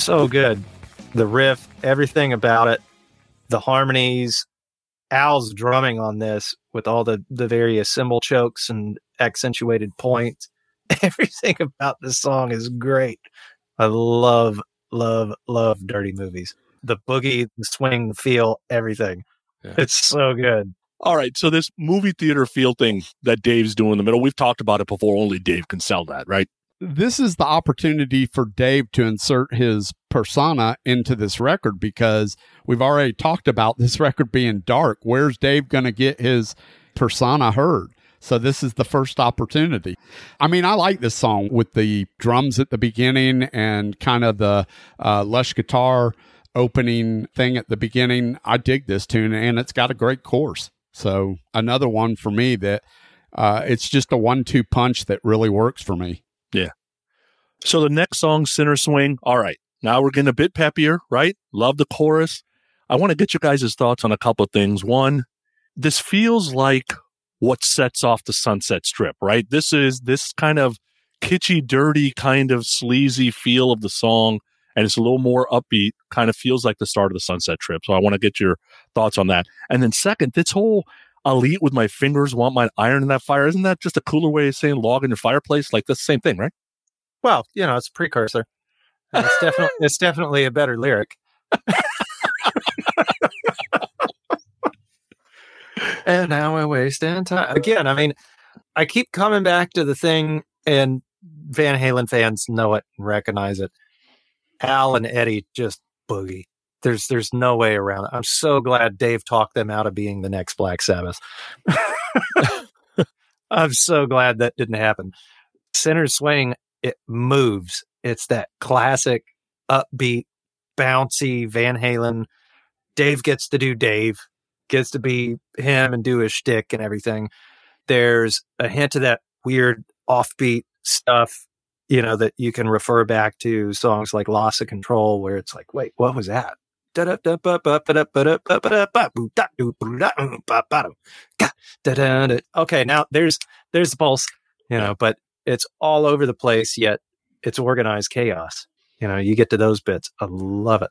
Speaker 7: so good. The riff, everything about it, the harmonies, Al's drumming on this with all the, the various cymbal chokes and accentuated points. Everything about this song is great. I love, love, love dirty movies. The boogie, the swing, the feel, everything.
Speaker 6: Yeah.
Speaker 7: It's so good.
Speaker 6: All right. So this movie theater feel thing that Dave's doing in the middle, we've talked about it before. Only Dave can sell that, right?
Speaker 5: This is the opportunity for Dave to insert his persona into this record because we've already talked about this record being dark. Where's Dave going to get his persona heard? So this is the first opportunity. I mean, I like this song with the drums at the beginning and kind of the uh, lush guitar opening thing at the beginning. I dig this tune and it's got a great chorus. So another one for me that uh, it's just a one-two punch that really works for me.
Speaker 6: So the next song, Sinner Swing. All right. Now we're getting a bit peppier, right? Love the chorus. I want to get you guys' thoughts on a couple of things. One, this feels like what sets off the Sunset Strip, right? This is this kind of kitschy, dirty, kind of sleazy feel of the song, and it's a little more upbeat, kind of feels like the start of the Sunset Strip. So I want to get your thoughts on that. And then second, this whole elite with my fingers want my iron in that fire. Isn't that just a cooler way of saying log in your fireplace? Like that's the same thing, right?
Speaker 7: Well, you know, it's a precursor. It's definitely it's definitely a better lyric. and now we're wasting time again. I mean, I keep coming back to the thing, and Van Halen fans know it and recognize it. Al and Eddie just boogie. There's there's no way around it. I'm so glad Dave talked them out of being the next Black Sabbath. I'm so glad that didn't happen. Sinner's swing, it moves. It's that classic upbeat, bouncy Van Halen. Dave gets to do Dave, gets to be him and do his shtick and everything. There's a hint of that weird offbeat stuff, you know, that you can refer back to songs like Loss of Control, where it's like, wait, what was that? Okay, now there's there's the pulse, you know, but it's all over the place, yet it's organized chaos. You know, you get to those bits. I love it.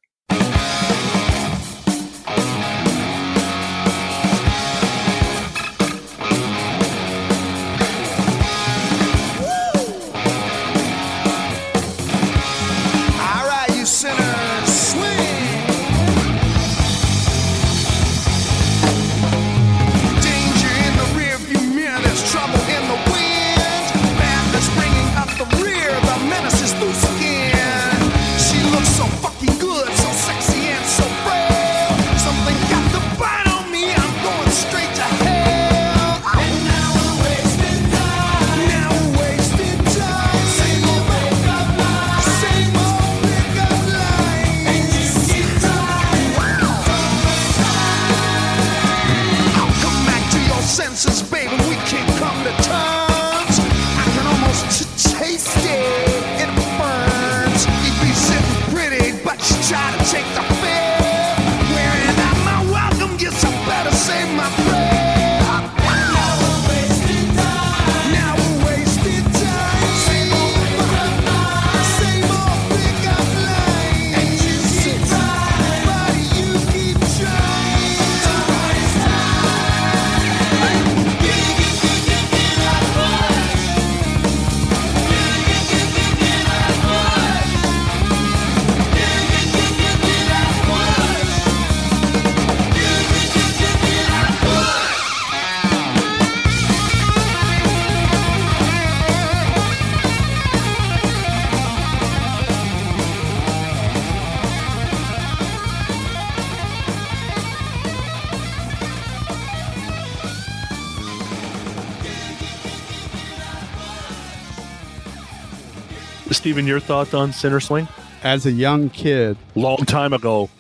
Speaker 6: Stephen, your thoughts on Sinner's Swing?
Speaker 5: As a young kid,
Speaker 6: Long time ago.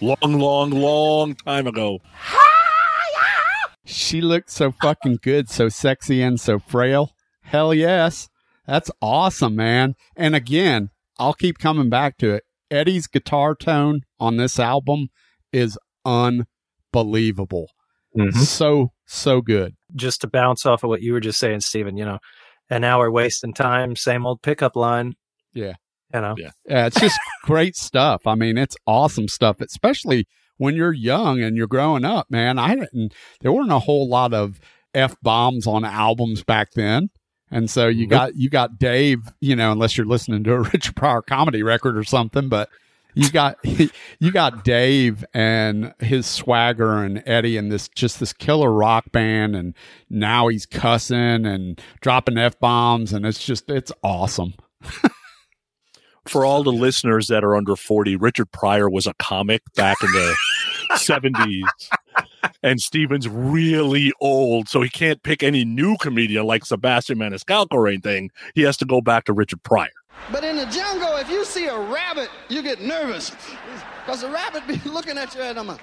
Speaker 6: Long, long, long time ago.
Speaker 5: she looked so fucking good, so sexy and so frail. Hell yes. That's awesome, man. And again, I'll keep coming back to it. Eddie's guitar tone on this album is unbelievable. Mm-hmm. So, so good.
Speaker 7: Just to bounce off of what you were just saying, Stephen, you know, and now we're wasting time. Same old pickup line.
Speaker 5: Yeah.
Speaker 7: You know,
Speaker 6: Yeah.
Speaker 5: Yeah, it's just great stuff. I mean, it's awesome stuff, especially when you're young and you're growing up, man. I didn't, there weren't a whole lot of F bombs on albums back then. And so you got, you got Dave, you know, unless you're listening to a Richard Pryor comedy record or something, but you got, you got Dave and his swagger and Eddie and this, just this killer rock band. And now he's cussing and dropping F bombs. And it's just, it's awesome.
Speaker 6: For all the listeners that are under 40, Richard Pryor was a comic back in the 70s. And Steven's really old, so he can't pick any new comedian like Sebastian Maniscalco or anything. He has to go back to Richard Pryor.
Speaker 9: But in the jungle, if you see a rabbit, you get nervous. Because the rabbit be looking at you and I'm like,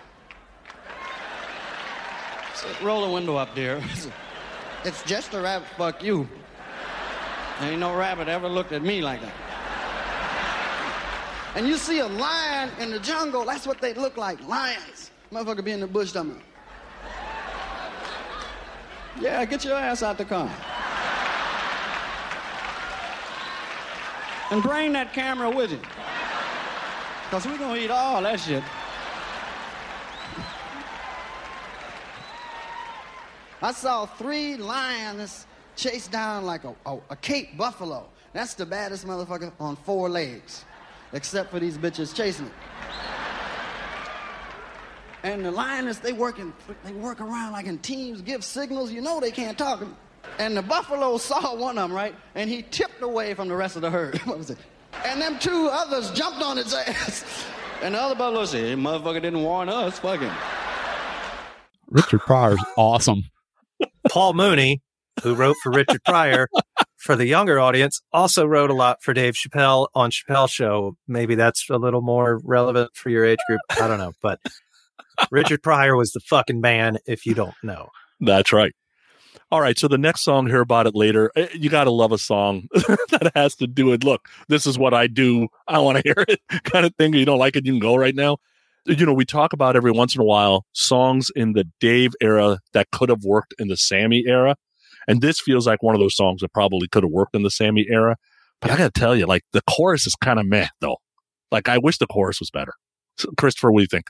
Speaker 9: "So, roll the window up, dear. it's just a rabbit, fuck you. Ain't no rabbit ever looked at me like that. And you see a lion in the jungle, that's what they look like, lions. Motherfucker be in the bush somewhere. Yeah, get your ass out the car. And bring that camera with you. Because we're going to eat all that shit. I saw three lions chase down like a, a, a Cape buffalo. That's the baddest motherfucker on four legs. Except for these bitches chasing it. And the lioness, they working, they work around like in teams, give signals. You know they can't talk. And the buffalo saw one of them, right? And he tipped away from the rest of the herd. what was it? And them two others jumped on his ass. And the other buffalo said, hey, motherfucker didn't warn us. Fucking.
Speaker 5: Richard Pryor's awesome.
Speaker 4: Paul Mooney, who wrote for Richard Pryor, for the younger audience, also wrote a lot for Dave Chappelle on Chappelle Show. Maybe that's a little more relevant for your age group. I don't know, but Richard Pryor was the fucking man. If you don't know,
Speaker 6: That's right. All right. So the next song, hear about it later. Eh, You got to love a song that has to do with, look, this is what I do. I want to hear it kind of thing. You don't like it, you can go right now. You know, we talk about every once in a while songs in the Dave era that could have worked in the Sammy era. And this feels like one of those songs that probably could have worked in the Sammy era. But I got to tell you, like the chorus is kind of meh though. Like I wish the chorus was better. So, Christopher, what do you think?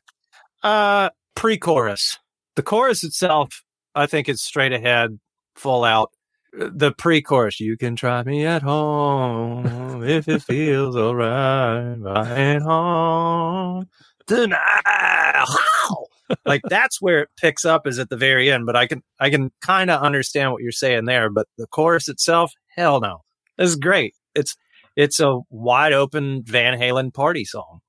Speaker 4: uh, pre-chorus, the chorus itself, I think it's straight ahead, full out. The pre-chorus, you can try me at home if it feels alright. Right home tonight. Like that's where it picks up is at the very end. But I can I can kind of understand what you're saying there. But the chorus itself, hell no, this is great. It's it's a wide open Van Halen party song.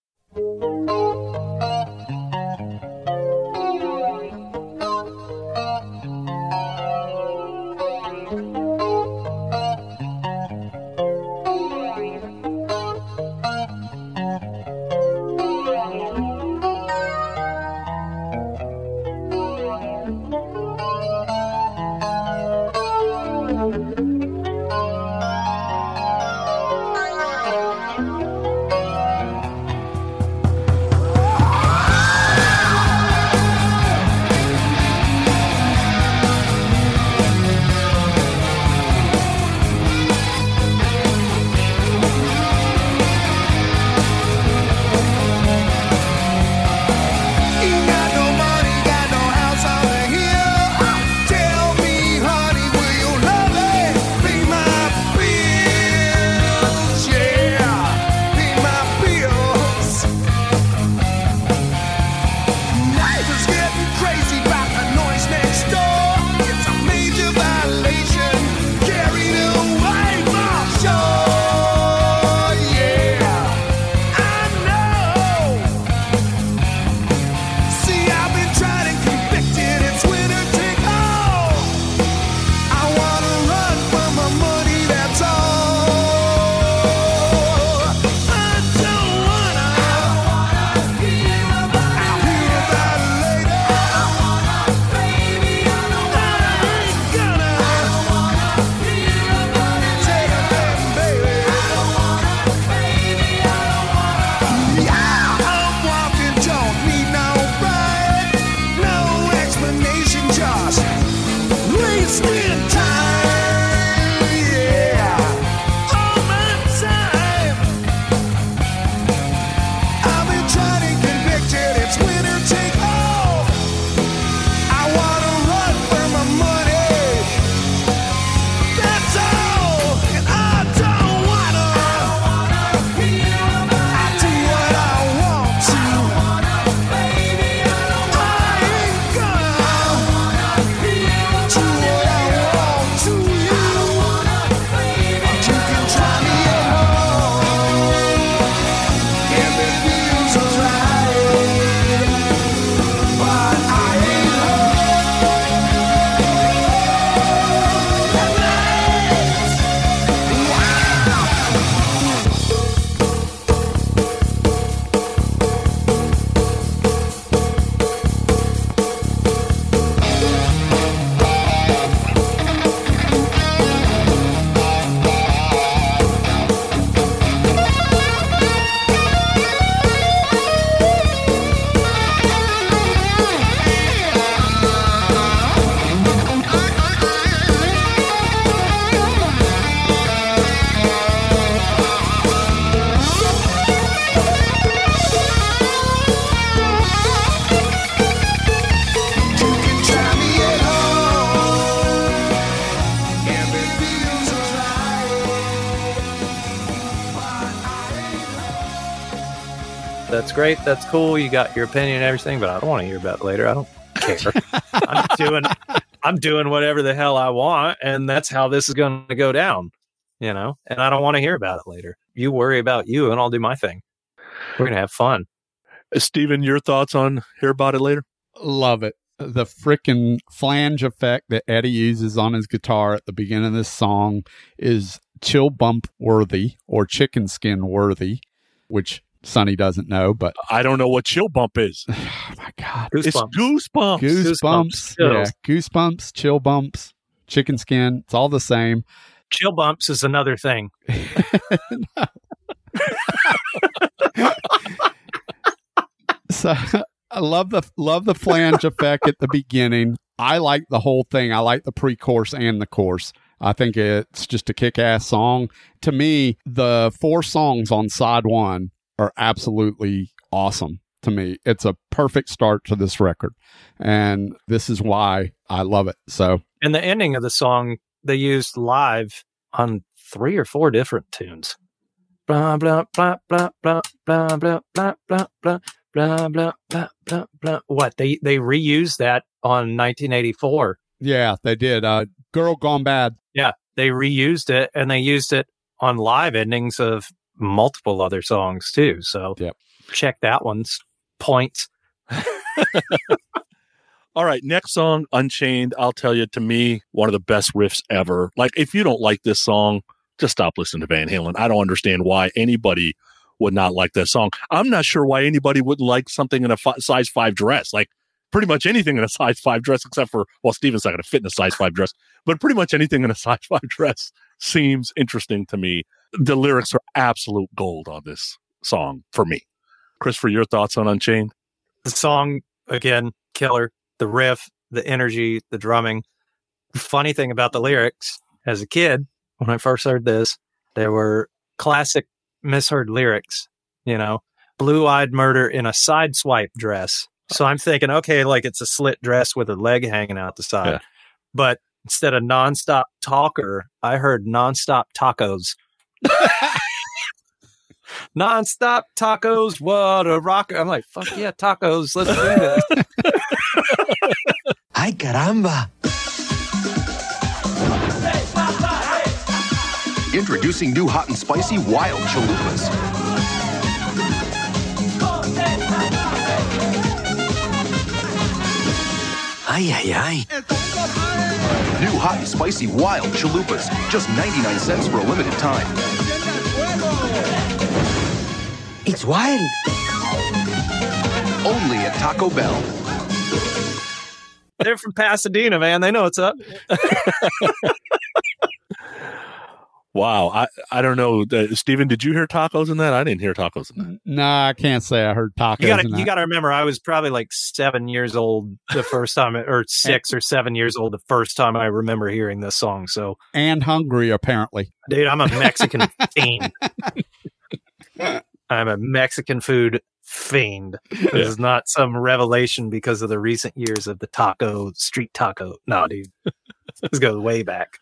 Speaker 10: That's
Speaker 7: great. That's cool. You got your opinion and everything, but I don't want to hear about it later. I don't care. I'm doing, I'm doing whatever the hell I want, and that's how this is going to go down. You know, and I don't want to hear about it later. You worry about you, and I'll do my thing. We're gonna have fun.
Speaker 6: Uh, Steven, your thoughts on hear about it later?
Speaker 5: Love it. The freaking flange effect that Eddie uses on his guitar at the beginning of this song is chill bump worthy or chicken skin worthy, which Sonny doesn't know, but
Speaker 6: I don't know what chill bump is.
Speaker 5: oh my god,
Speaker 6: It's goosebumps.
Speaker 5: goosebumps,
Speaker 7: Goosebumps.
Speaker 5: yeah, goosebumps, chill bumps, chicken skin. It's all the same.
Speaker 7: Chill bumps is another thing.
Speaker 5: So I love the love the flange effect at the beginning. I like the whole thing. I like the pre-chorus and the chorus. I think it's just a kick-ass song. To me, the four songs on side one are absolutely awesome. To me, it's a perfect start to this record, and this is why I love it. So
Speaker 7: And the ending of the song they used live on three or four different tunes. Blah blah blah blah blah blah blah blah blah blah blah blah blah blah blah. What they they reused that on 1984.
Speaker 5: yeah, they did. Uh, Girl Gone Bad.
Speaker 7: Yeah, they reused it and they used it on live endings of multiple other songs too. So
Speaker 5: Yep.
Speaker 7: check that one's points.
Speaker 6: All right, next song, Unchained. I'll tell you, to me, one of the best riffs ever. Like, if you don't like this song, just stop listening to Van Halen. I don't understand why anybody would not like that song. I'm not sure why anybody would like something in a fi- size five dress. Like, pretty much anything in a size five dress, except for, well, Steven's not going to fit in a size five dress, but pretty much anything in a size five dress seems interesting to me. The lyrics are absolute gold on this song for me. Christopher, your thoughts on Unchained?
Speaker 7: the song again killer the riff the energy the drumming funny thing about the lyrics as a kid when i first heard this they were classic misheard lyrics you know blue-eyed murder in a side swipe dress so i'm thinking okay like it's a slit dress with a leg hanging out the side
Speaker 6: Yeah.
Speaker 7: but instead of nonstop talker i heard nonstop tacos nonstop tacos what a rocker i'm like fuck yeah tacos let's do this
Speaker 4: Ay, caramba.
Speaker 11: Introducing new hot and spicy wild chalupas.
Speaker 4: Ay, ay, ay.
Speaker 11: New hot and spicy wild chalupas. Just 99 cents for a limited time.
Speaker 4: It's wild.
Speaker 11: Only at Taco Bell.
Speaker 7: they're from pasadena man they know what's up
Speaker 6: Wow, I I don't know, uh, Steven. Did you hear tacos in that? I didn't hear tacos in that.
Speaker 5: Nah, I can't say I heard tacos.
Speaker 7: you gotta you gotta remember i was probably like seven years old the first time or six or seven years old the first time i remember hearing this song so
Speaker 5: and hungry apparently.
Speaker 7: dude i'm a mexican fiend i'm a mexican food fiend this is not some revelation because of the recent years of the taco street taco no dude this goes way back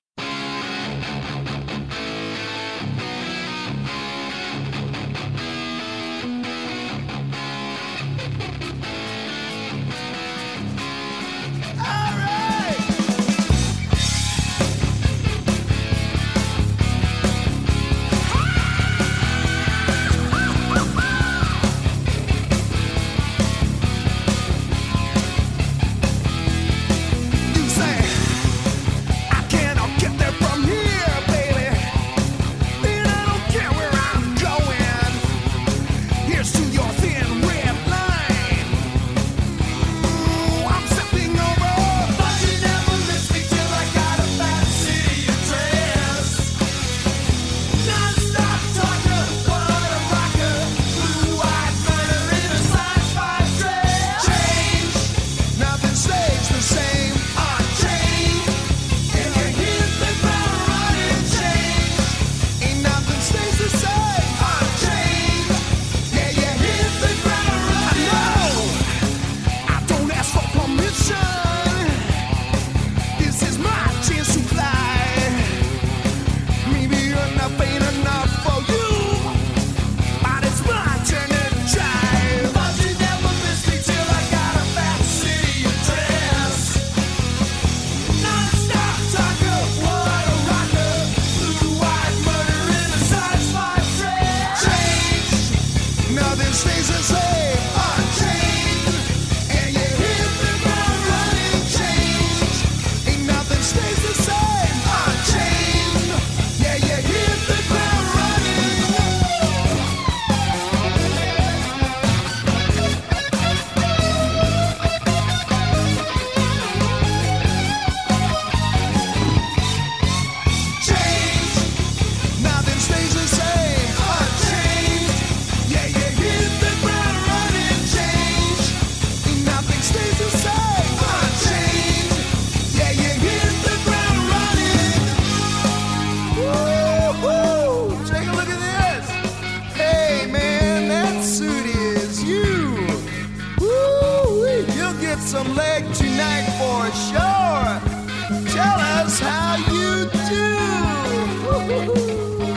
Speaker 7: some leg tonight for sure.
Speaker 4: Tell us how you do.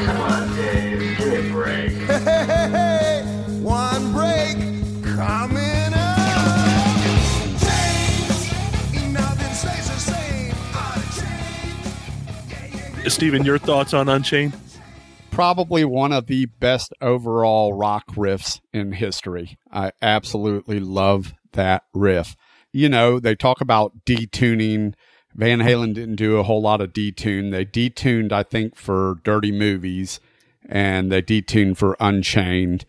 Speaker 4: Come on,
Speaker 12: Dave, give me a break.
Speaker 4: Hey, hey, hey, one break coming
Speaker 6: Steven, your thoughts on Unchained?
Speaker 5: probably one of the best overall rock riffs in history. I absolutely love that riff. You know, they talk about detuning. Van Halen didn't do a whole lot of detune. They detuned, I think, for Dirty Movies and they detuned for Unchained.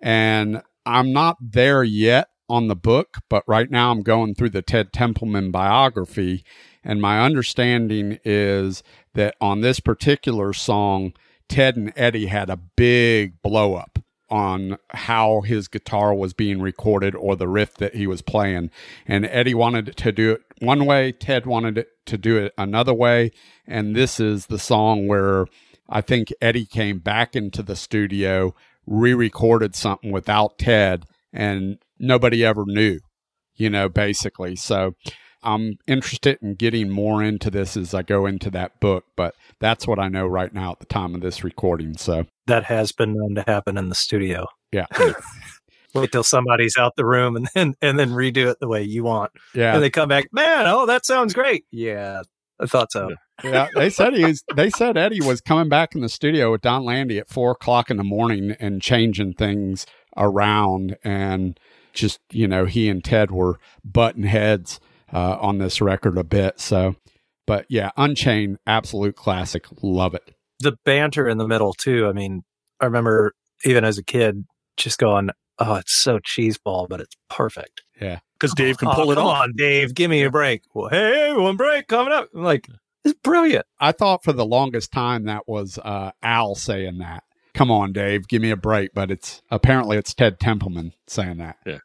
Speaker 5: And I'm not there yet on the book, but right now I'm going through the Ted Templeman biography. And my understanding is that on this particular song, Ted and Eddie had a big blow up on how his guitar was being recorded or the riff that he was playing. And Eddie wanted to do it one way, Ted wanted to do it another way. And this is the song where I think Eddie came back into the studio, re recorded something without Ted, and nobody ever knew, you know, basically. So I'm interested in getting more into this as I go into that book, but that's what I know right now at the time of this recording. So
Speaker 7: That has been known to happen in the studio.
Speaker 5: yeah.
Speaker 7: Wait till somebody's out the room and then and then redo it the way you want.
Speaker 5: Yeah.
Speaker 7: And they come back, man, oh, that sounds great. Yeah, I thought so.
Speaker 5: yeah, they said he was. They said Eddie was coming back in the studio with Donn Landee at four o'clock in the morning and changing things around, and just you know, he and Ted were button heads uh, on this record a bit. So, but yeah, Unchained, absolute classic, love it.
Speaker 7: The banter in the middle too. I mean, I remember even as a kid just going, "Oh, it's so cheeseball, but it's perfect."
Speaker 5: Yeah,
Speaker 6: because Dave can pull
Speaker 7: oh,
Speaker 6: it
Speaker 7: come
Speaker 6: off.
Speaker 7: on, Dave, give me a break. Well, hey, one break coming up. I'm like, it's brilliant.
Speaker 5: I thought for the longest time that was uh, Al saying that. Come on, Dave, give me a break. But it's apparently it's Ted Templeman saying that.
Speaker 6: Yeah.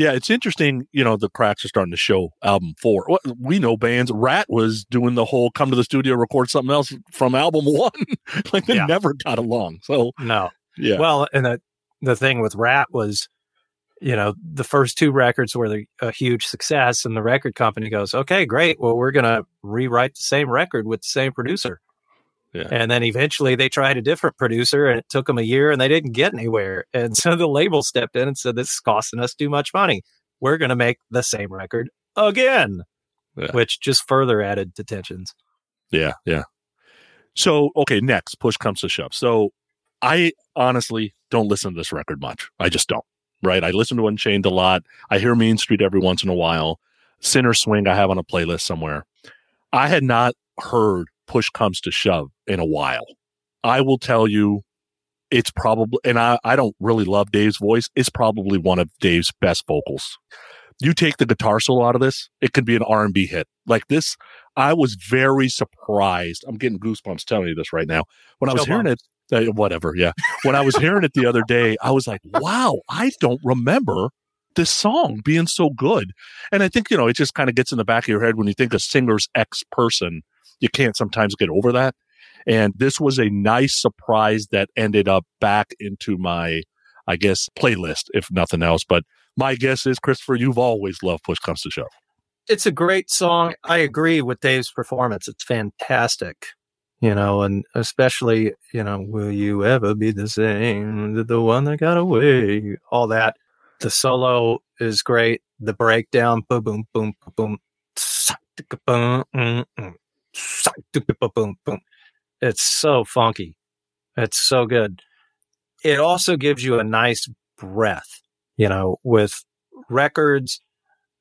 Speaker 6: Yeah, it's interesting. You know, the cracks are starting to show album four. We know bands, Ratt was doing the whole come to the studio, record something else from album one. like they
Speaker 7: Yeah.
Speaker 6: never got along. So
Speaker 7: No.
Speaker 6: yeah,
Speaker 7: Well, and the the thing with Ratt was, you know, the first two records were the, a huge success, and the record company goes, "Okay, great. Well, we're gonna rewrite the same record with the same producer."
Speaker 6: Yeah.
Speaker 7: And then eventually they tried a different producer, and it took them a year, and they didn't get anywhere. And so the label stepped in and said, "This is costing us too much money. We're gonna make the same record again,"
Speaker 6: Yeah.
Speaker 7: which just further added to tensions.
Speaker 6: yeah, yeah. So okay, next push comes to shove. So I honestly don't listen to this record much. I just don't. Right? I listen to Unchained a lot. I hear Mean Street every once in a while. Sinner's Swing I have on a playlist somewhere. I had not heard Push Comes to Shove in a while. I will tell you, it's probably, and I, I don't really love Dave's voice. It's probably one of Dave's best vocals. You take the guitar solo out of this, it could be an R&B hit. Like this, I was very surprised. I'm getting goosebumps telling you this right now. When I was hearing it, uh, whatever, yeah. When I was hearing it the other day, I was like, wow, I don't remember this song being so good. And I think, you know, it just kind of gets in the back of your head when you think a singer's ex person. You can't sometimes get over that. And this was a nice surprise that ended up back into my, I guess, playlist, if nothing else. But my guess is, Christopher, you've always loved Push Comes to Shove.
Speaker 7: it's a great song. I agree with Dave's performance. It's fantastic. You know, and especially, you know, will you ever be the same? The one that got away. All that. The solo is great. The breakdown, boom, boom, boom, boom, boom, boom, boom. It's so funky. It's so good. It also gives you a nice breath, you know, with records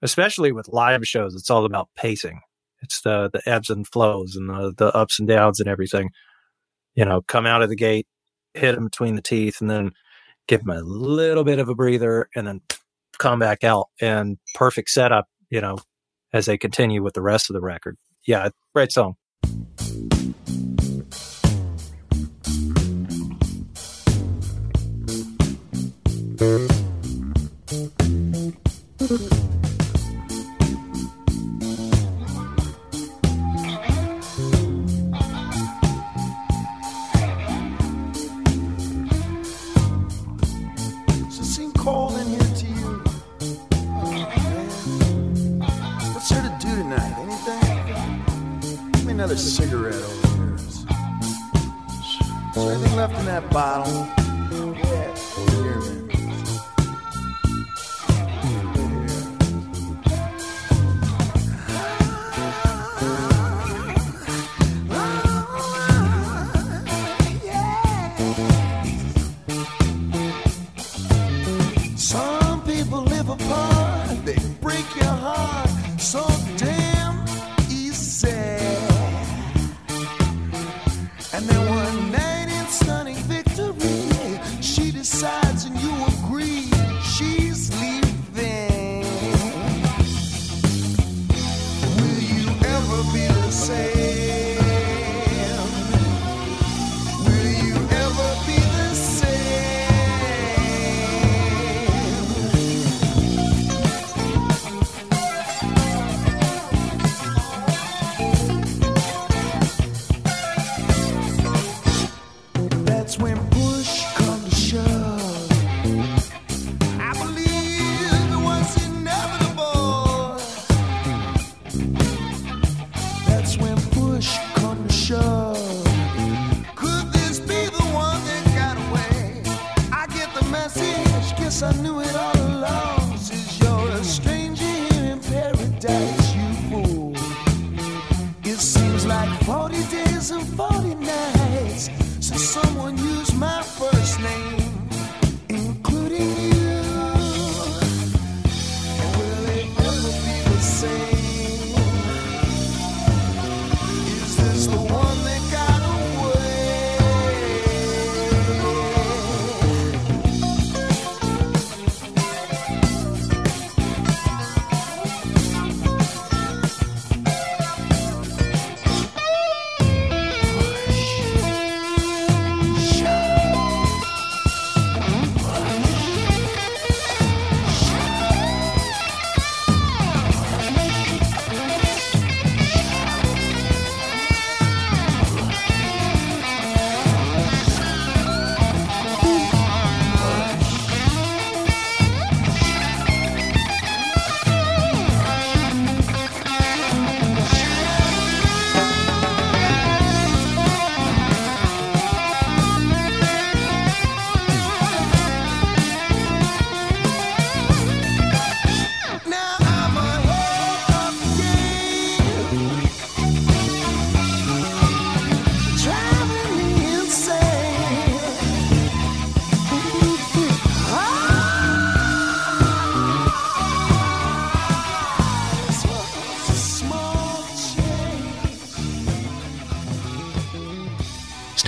Speaker 7: especially with live shows, it's all about pacing. It's the the ebbs and flows and the the ups and downs and everything. You know, come out of the gate, hit them between the teeth, and then give them a little bit of a breather, and then come back out. And perfect setup. You know, as they continue with the rest of the record. Yeah, great song.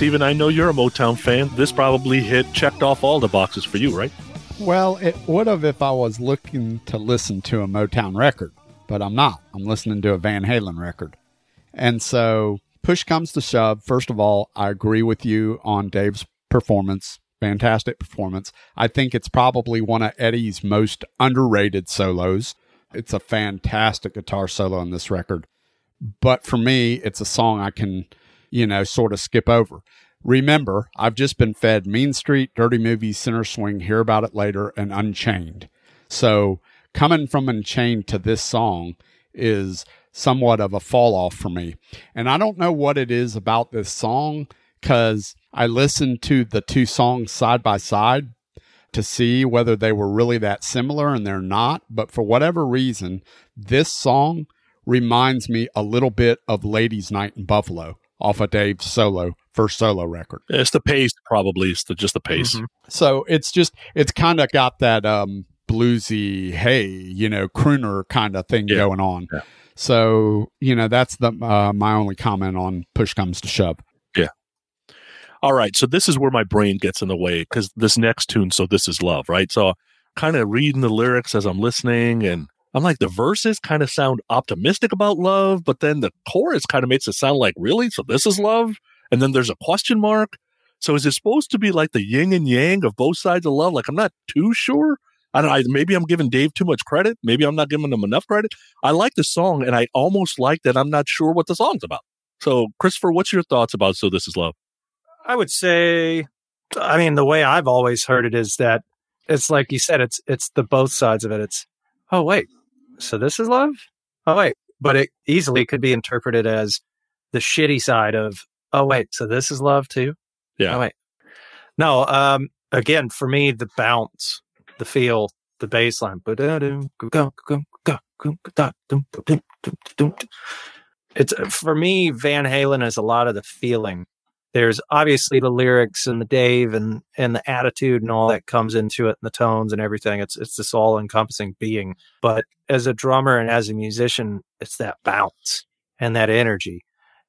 Speaker 6: Steven, I know you're a Motown fan. This probably hit checked off all the boxes for you, right?
Speaker 5: Well, it would have if I was looking to listen to a Motown record, but I'm not. I'm listening to a Van Halen record. And so, push comes to shove. First of all, I agree with you on Dave's performance. Fantastic performance. I think it's probably one of Eddie's most underrated solos. It's a fantastic guitar solo on this record. But for me, it's a song I can, you know, sort of skip over. Remember, I've just been fed Mean Street, Dirty Movies, Sinner's Swing, Hear About It Later, and Unchained. So coming from Unchained to this song is somewhat of a fall off for me. And I don't know what it is about this song because I listened to the two songs side by side to see whether they were really that similar, and they're not. But for whatever reason, this song reminds me a little bit of Ladies' Night in Buffalo off of Dave's solo first solo record.
Speaker 6: It's the pace, probably. It's the, just the pace.
Speaker 5: So it's just it's kind of got that um bluesy, hey, you know, crooner kind of thing
Speaker 6: Yeah.
Speaker 5: going on.
Speaker 6: Yeah.
Speaker 5: So you know that's the uh, my only comment on push comes to shove. Yeah.
Speaker 6: All right, so this is where my brain gets in the way because this next tune, so this is love, right? So kind of reading the lyrics as I'm listening, and I'm like, the verses kind of sound optimistic about love, but then the chorus kind of makes it sound like, really? So this is love? And then there's a question mark. So is it supposed to be like the yin and yang of both sides of love? Like I'm not too sure. I don't know. Maybe I'm giving Dave too much credit. Maybe I'm not giving him enough credit. I like the song, and I almost like that I'm not sure what the song's about. So, Christopher, what's your thoughts about So This Is Love?
Speaker 7: I would say, I mean, the way I've always heard it is that it's like you said, it's it's the both sides of it. It's oh wait, so this is love. Oh wait, but it easily could be interpreted as the shitty side of oh wait, so this is love too.
Speaker 6: Yeah.
Speaker 7: Oh wait, no. Um, again, for me, the bounce, the feel, the bass line. It's for me, Van Halen is a lot of the feeling there's obviously the lyrics and the Dave and and the attitude and all that comes into it and the tones and everything. It's it's this all encompassing being. But as a drummer and as a musician, it's that bounce and that energy.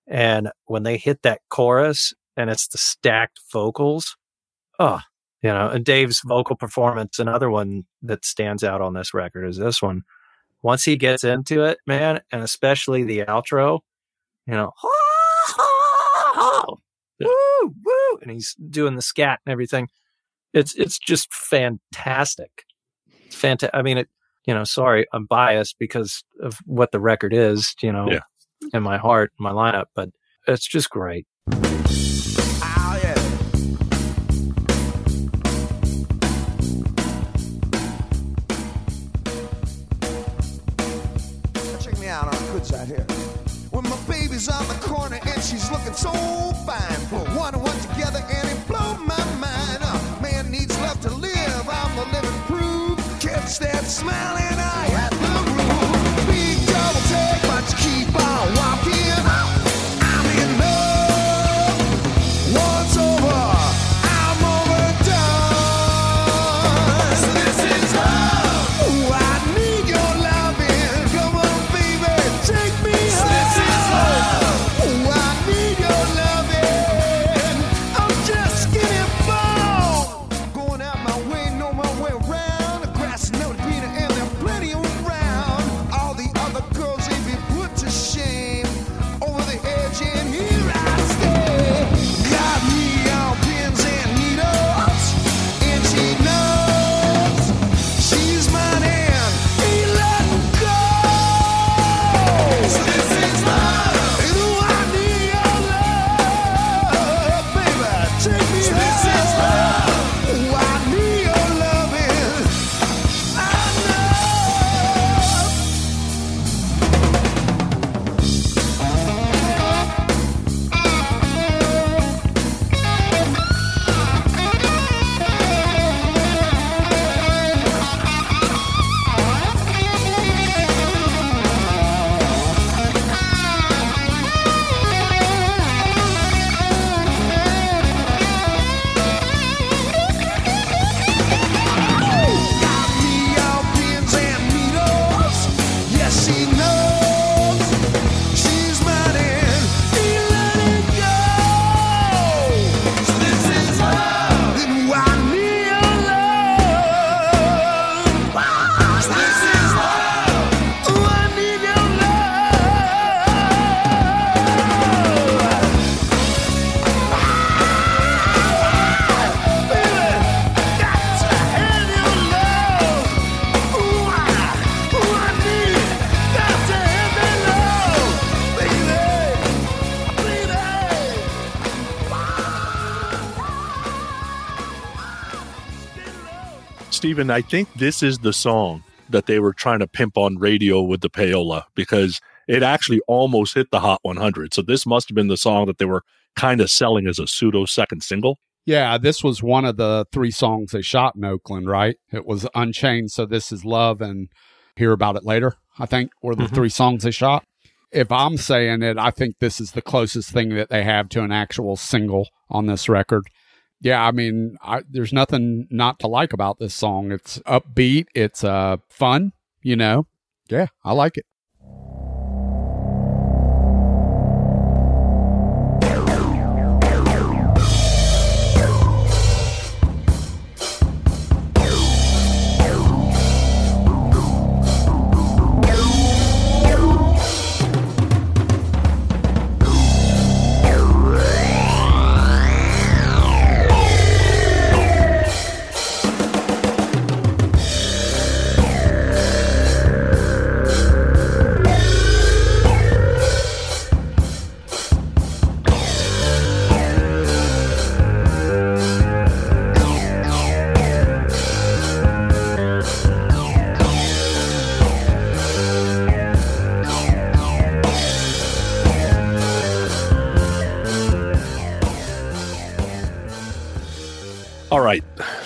Speaker 7: And when they hit that chorus, and it's the stacked vocals. Oh, you know, and Dave's vocal performance, another one that stands out on this record is this one. Once he gets into it, man, and especially the outro, you know, woo, woo, and he's doing the scat and everything. It's it's just fantastic. It's fantastic. I mean, it. You know, sorry, I'm biased because of what the record is. You know,
Speaker 6: Yeah.
Speaker 7: in my heart, my lineup, but it's just great.
Speaker 4: That smile and I hit the
Speaker 6: Steven, I think this is the song that they were trying to pimp on radio with the payola because it actually almost hit the Hot 100. So this must have been the song that they were kind of selling as a pseudo second single.
Speaker 5: Yeah, this was one of the three songs they shot in Oakland, right? It was Unchained, so this is Love and Hear About It Later, I think, were the
Speaker 6: Mhm.
Speaker 5: three songs they shot. If I'm saying it, I think this is the closest thing that they have to an actual single on this record. Yeah, I mean, I, there's nothing not to like about this song. It's upbeat, it's uh fun, you know. Yeah, I like it.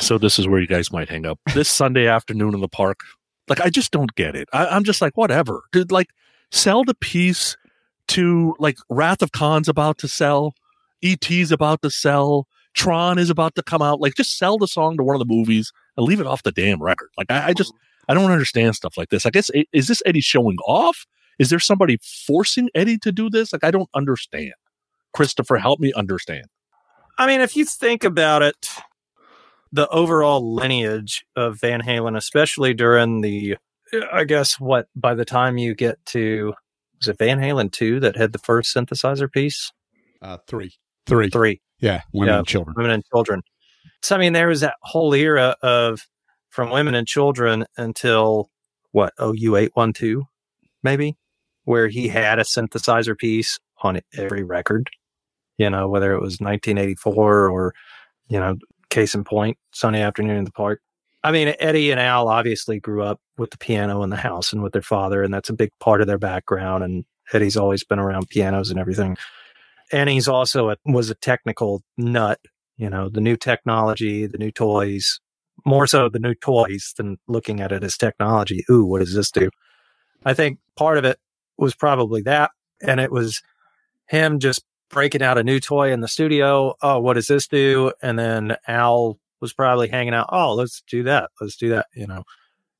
Speaker 6: So this is where you guys might hang up. This Sunday afternoon in the park, like I just don't get it. I, I'm just like, whatever. Dude, like sell the piece to like Wrath of Khan's about to sell, ET's about to sell, Tron is about to come out. Like just sell the song to one of the movies and leave it off the damn record. Like I, I just I don't understand stuff like this. I guess is this Eddie showing off? Is there somebody forcing Eddie to do this? Like I don't understand. Christopher, help me understand.
Speaker 7: I mean, if you think about it, the overall lineage of Van Halen, especially during the, I guess, what by the time you get to, was it Van Halen 2 that had the first synthesizer piece?
Speaker 5: Uh, three. Three.
Speaker 7: Three.
Speaker 5: Yeah. Women
Speaker 7: Yeah,
Speaker 5: and children.
Speaker 7: Women and children. So, I mean, there was that whole era of from women and children until what, OU812, maybe, where he had a synthesizer piece on every record, you know, whether it was 1984 or, you know, case in point, Sunday afternoon in the park. I mean, Eddie and Al obviously grew up with the piano in the house and with their father, and that's a big part of their background. And Eddie's always been around pianos and everything. And he's also a, was a technical nut, you know, the new technology, the new toys, more so the new toys than looking at it as technology. Ooh, what does this do? I think part of it was probably that. And it was him just breaking out a new toy in the studio. Oh, what does this do? And then Al was probably hanging out. Oh, let's do that. Let's do that. You know,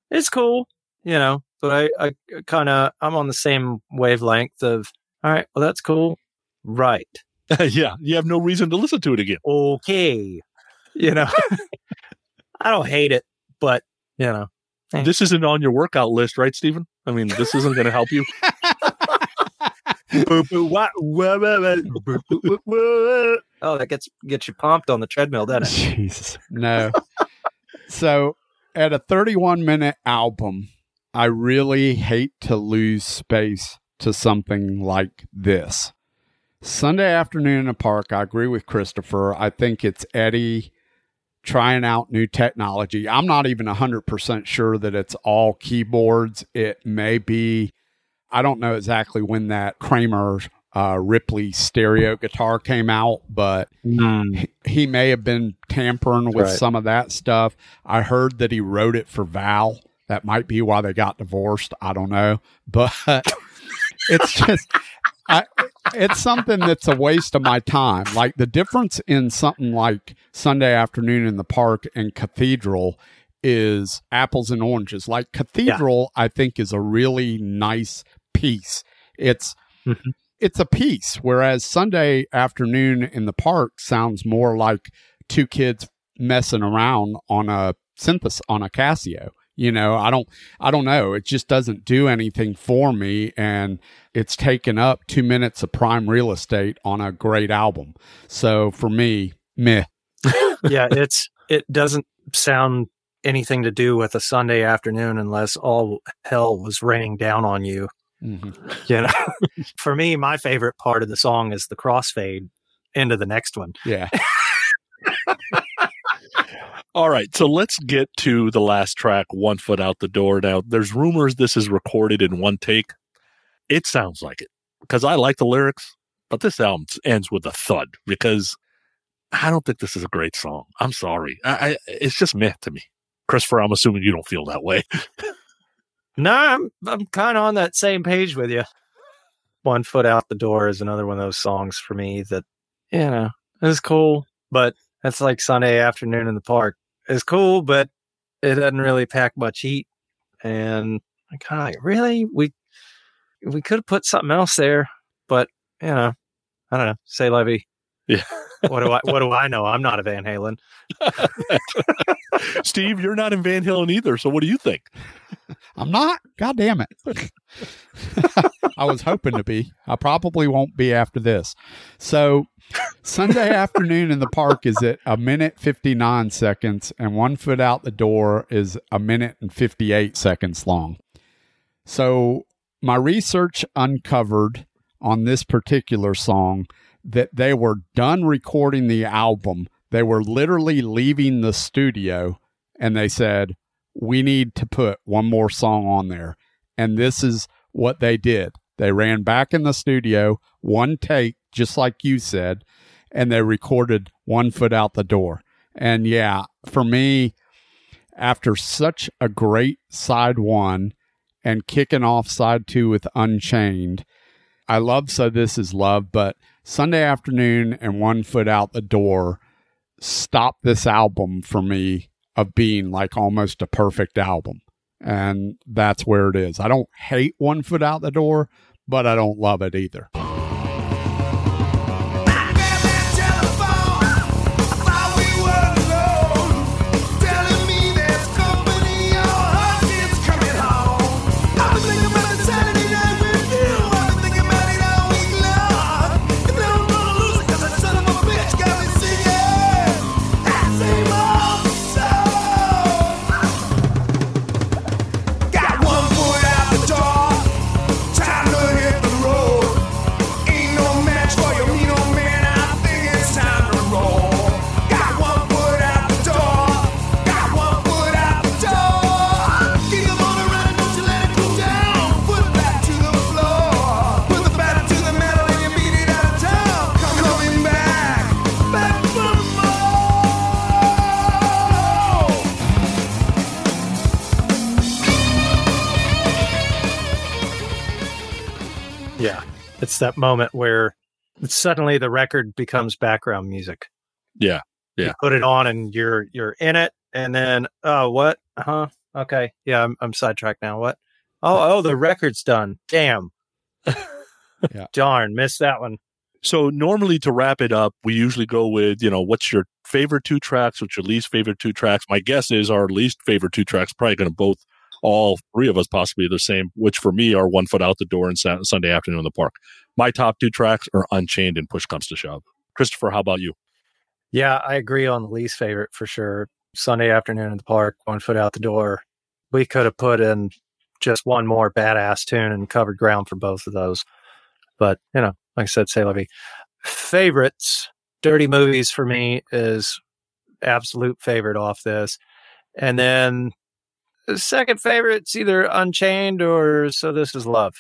Speaker 7: it's cool, you know, but I, I kind of, I'm on the same wavelength of, all right, well, that's cool. Right.
Speaker 6: yeah, you have no reason to listen to it again.
Speaker 7: Okay. You know, I don't hate it, but, you know, Eh.
Speaker 6: This isn't on your workout list, right, Stephen? I mean, this isn't going to help you.
Speaker 7: oh, that gets gets you pumped on the treadmill, doesn't it?
Speaker 5: Jesus. No. so at a 31 minute album, I really hate to lose space to something like this. Sunday afternoon in the park, I agree with Christopher. I think it's Eddie trying out new technology. I'm not even 100% sure that it's all keyboards. It may be, I don't know exactly when that Kramer uh, Ripley stereo guitar came out, but he, he may have been tampering with
Speaker 7: Right.
Speaker 5: some of that stuff. I heard that he wrote it for Val. That might be why they got divorced. I don't know, but it's just, I, it's something that's a waste of my time. Like the difference in something like Sunday afternoon in the park and Cathedral is apples and oranges. Like Cathedral, I think is a really nice piece. It's
Speaker 7: Mhm.
Speaker 5: it's a piece, whereas Sunday afternoon in the park sounds more like two kids messing around on a synthesis on a Casio. You know, I don't I don't know. It just doesn't do anything for me and it's taken up two minutes of prime real estate on a great album. So for me, meh.
Speaker 7: yeah, it's it doesn't sound anything to do with a Sunday afternoon unless all hell was raining down on you.
Speaker 5: Mhm.
Speaker 7: You know, for me, my favorite part of the song is the crossfade into the next one.
Speaker 5: Yeah.
Speaker 6: All right, so let's get to the last track, One Foot Out the Door. Now, there's rumors this is recorded in one take. It sounds like it because I like the lyrics, but this album ends with a thud because I don't think this is a great song. I'm sorry. I, I, it's just meh to me. Christopher, I'm assuming you don't feel that way.
Speaker 7: No, I'm I'm kind of on that same page with you. One foot out the door is another one of those songs for me that you know is cool, but that's like Sunday afternoon in the park. It's cool, but it doesn't really pack much heat. And I kind of like, really, we we could have put something else there, but you know, I don't know. Say Levy.
Speaker 6: Yeah.
Speaker 7: what do I what do I know? I'm not a Van Halen.
Speaker 6: Steve, you're not in Van Halen either. So what do you think?
Speaker 5: I'm not. God damn it. I was hoping to be. I probably won't be after this. So, Sunday afternoon in the park is at a minute 59 seconds, and one foot out the door is a minute and 58 seconds long. So, my research uncovered on this particular song that they were done recording the album. They were literally leaving the studio and they said, we need to put one more song on there. And this is what they did. They ran back in the studio, one take, just like you said, and they recorded one foot out the door. And yeah, for me, after such a great side one and kicking off side two with Unchained, I love So This Is Love, but Sunday afternoon and one foot out the door stopped this album for me of being like almost a perfect album. And that's where it is. I don't hate One Foot Out the Door, but I don't love it either.
Speaker 7: It's that moment where suddenly the record becomes background music.
Speaker 6: Yeah. Yeah.
Speaker 7: You put it on and you're you're in it, and then oh what? Huh? Okay. Yeah, I'm I'm sidetracked now. What? Oh oh, the record's done. Damn.
Speaker 5: Yeah.
Speaker 7: Darn, missed that one.
Speaker 6: So normally to wrap it up, we usually go with, you know, what's your favorite two tracks, what's your least favorite two tracks. My guess is our least favorite two tracks probably going to both, all three of us possibly the same, which for me are One Foot Out the Door and Sa- Sunday Afternoon in the Park. My top two tracks are Unchained and Push Comes to Shove. Christopher, how about you?
Speaker 7: Yeah, I agree on the least favorite for sure. Sunday afternoon in the park, one foot out the door. We could have put in just one more badass tune and covered ground for both of those. But, you know, like I said, say Levy. Favorites, dirty movies for me is absolute favorite off this. And then the second favorite's either Unchained or So This Is Love.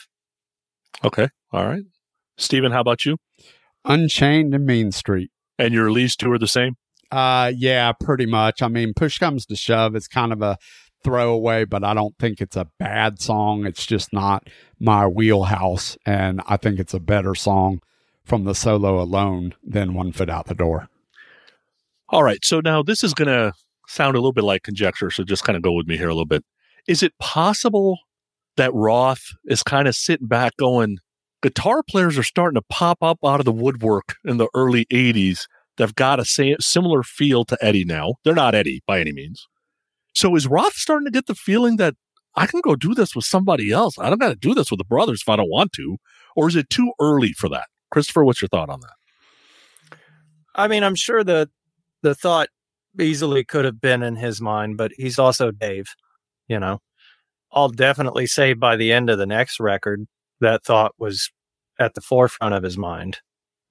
Speaker 6: Okay. All right. Steven, how about you?
Speaker 5: Unchained and Mean Street.
Speaker 6: And your least two are the same?
Speaker 5: Uh, yeah, pretty much. I mean, push comes to shove. It's kind of a throwaway, but I don't think it's a bad song. It's just not my wheelhouse. And I think it's a better song from the solo alone than One Foot Out the Door.
Speaker 6: All right. So now this is going to sound a little bit like conjecture. So just kind of go with me here a little bit. Is it possible that Roth is kind of sitting back going, guitar players are starting to pop up out of the woodwork in the early 80s that've got a similar feel to Eddie now? They're not Eddie by any means. So is Roth starting to get the feeling that I can go do this with somebody else? I don't got to do this with the brothers if I don't want to. Or is it too early for that? Christopher, what's your thought on that?
Speaker 7: I mean, I'm sure the the thought easily could have been in his mind, but he's also Dave, you know. I'll definitely say by the end of the next record, that thought was at the forefront of his mind.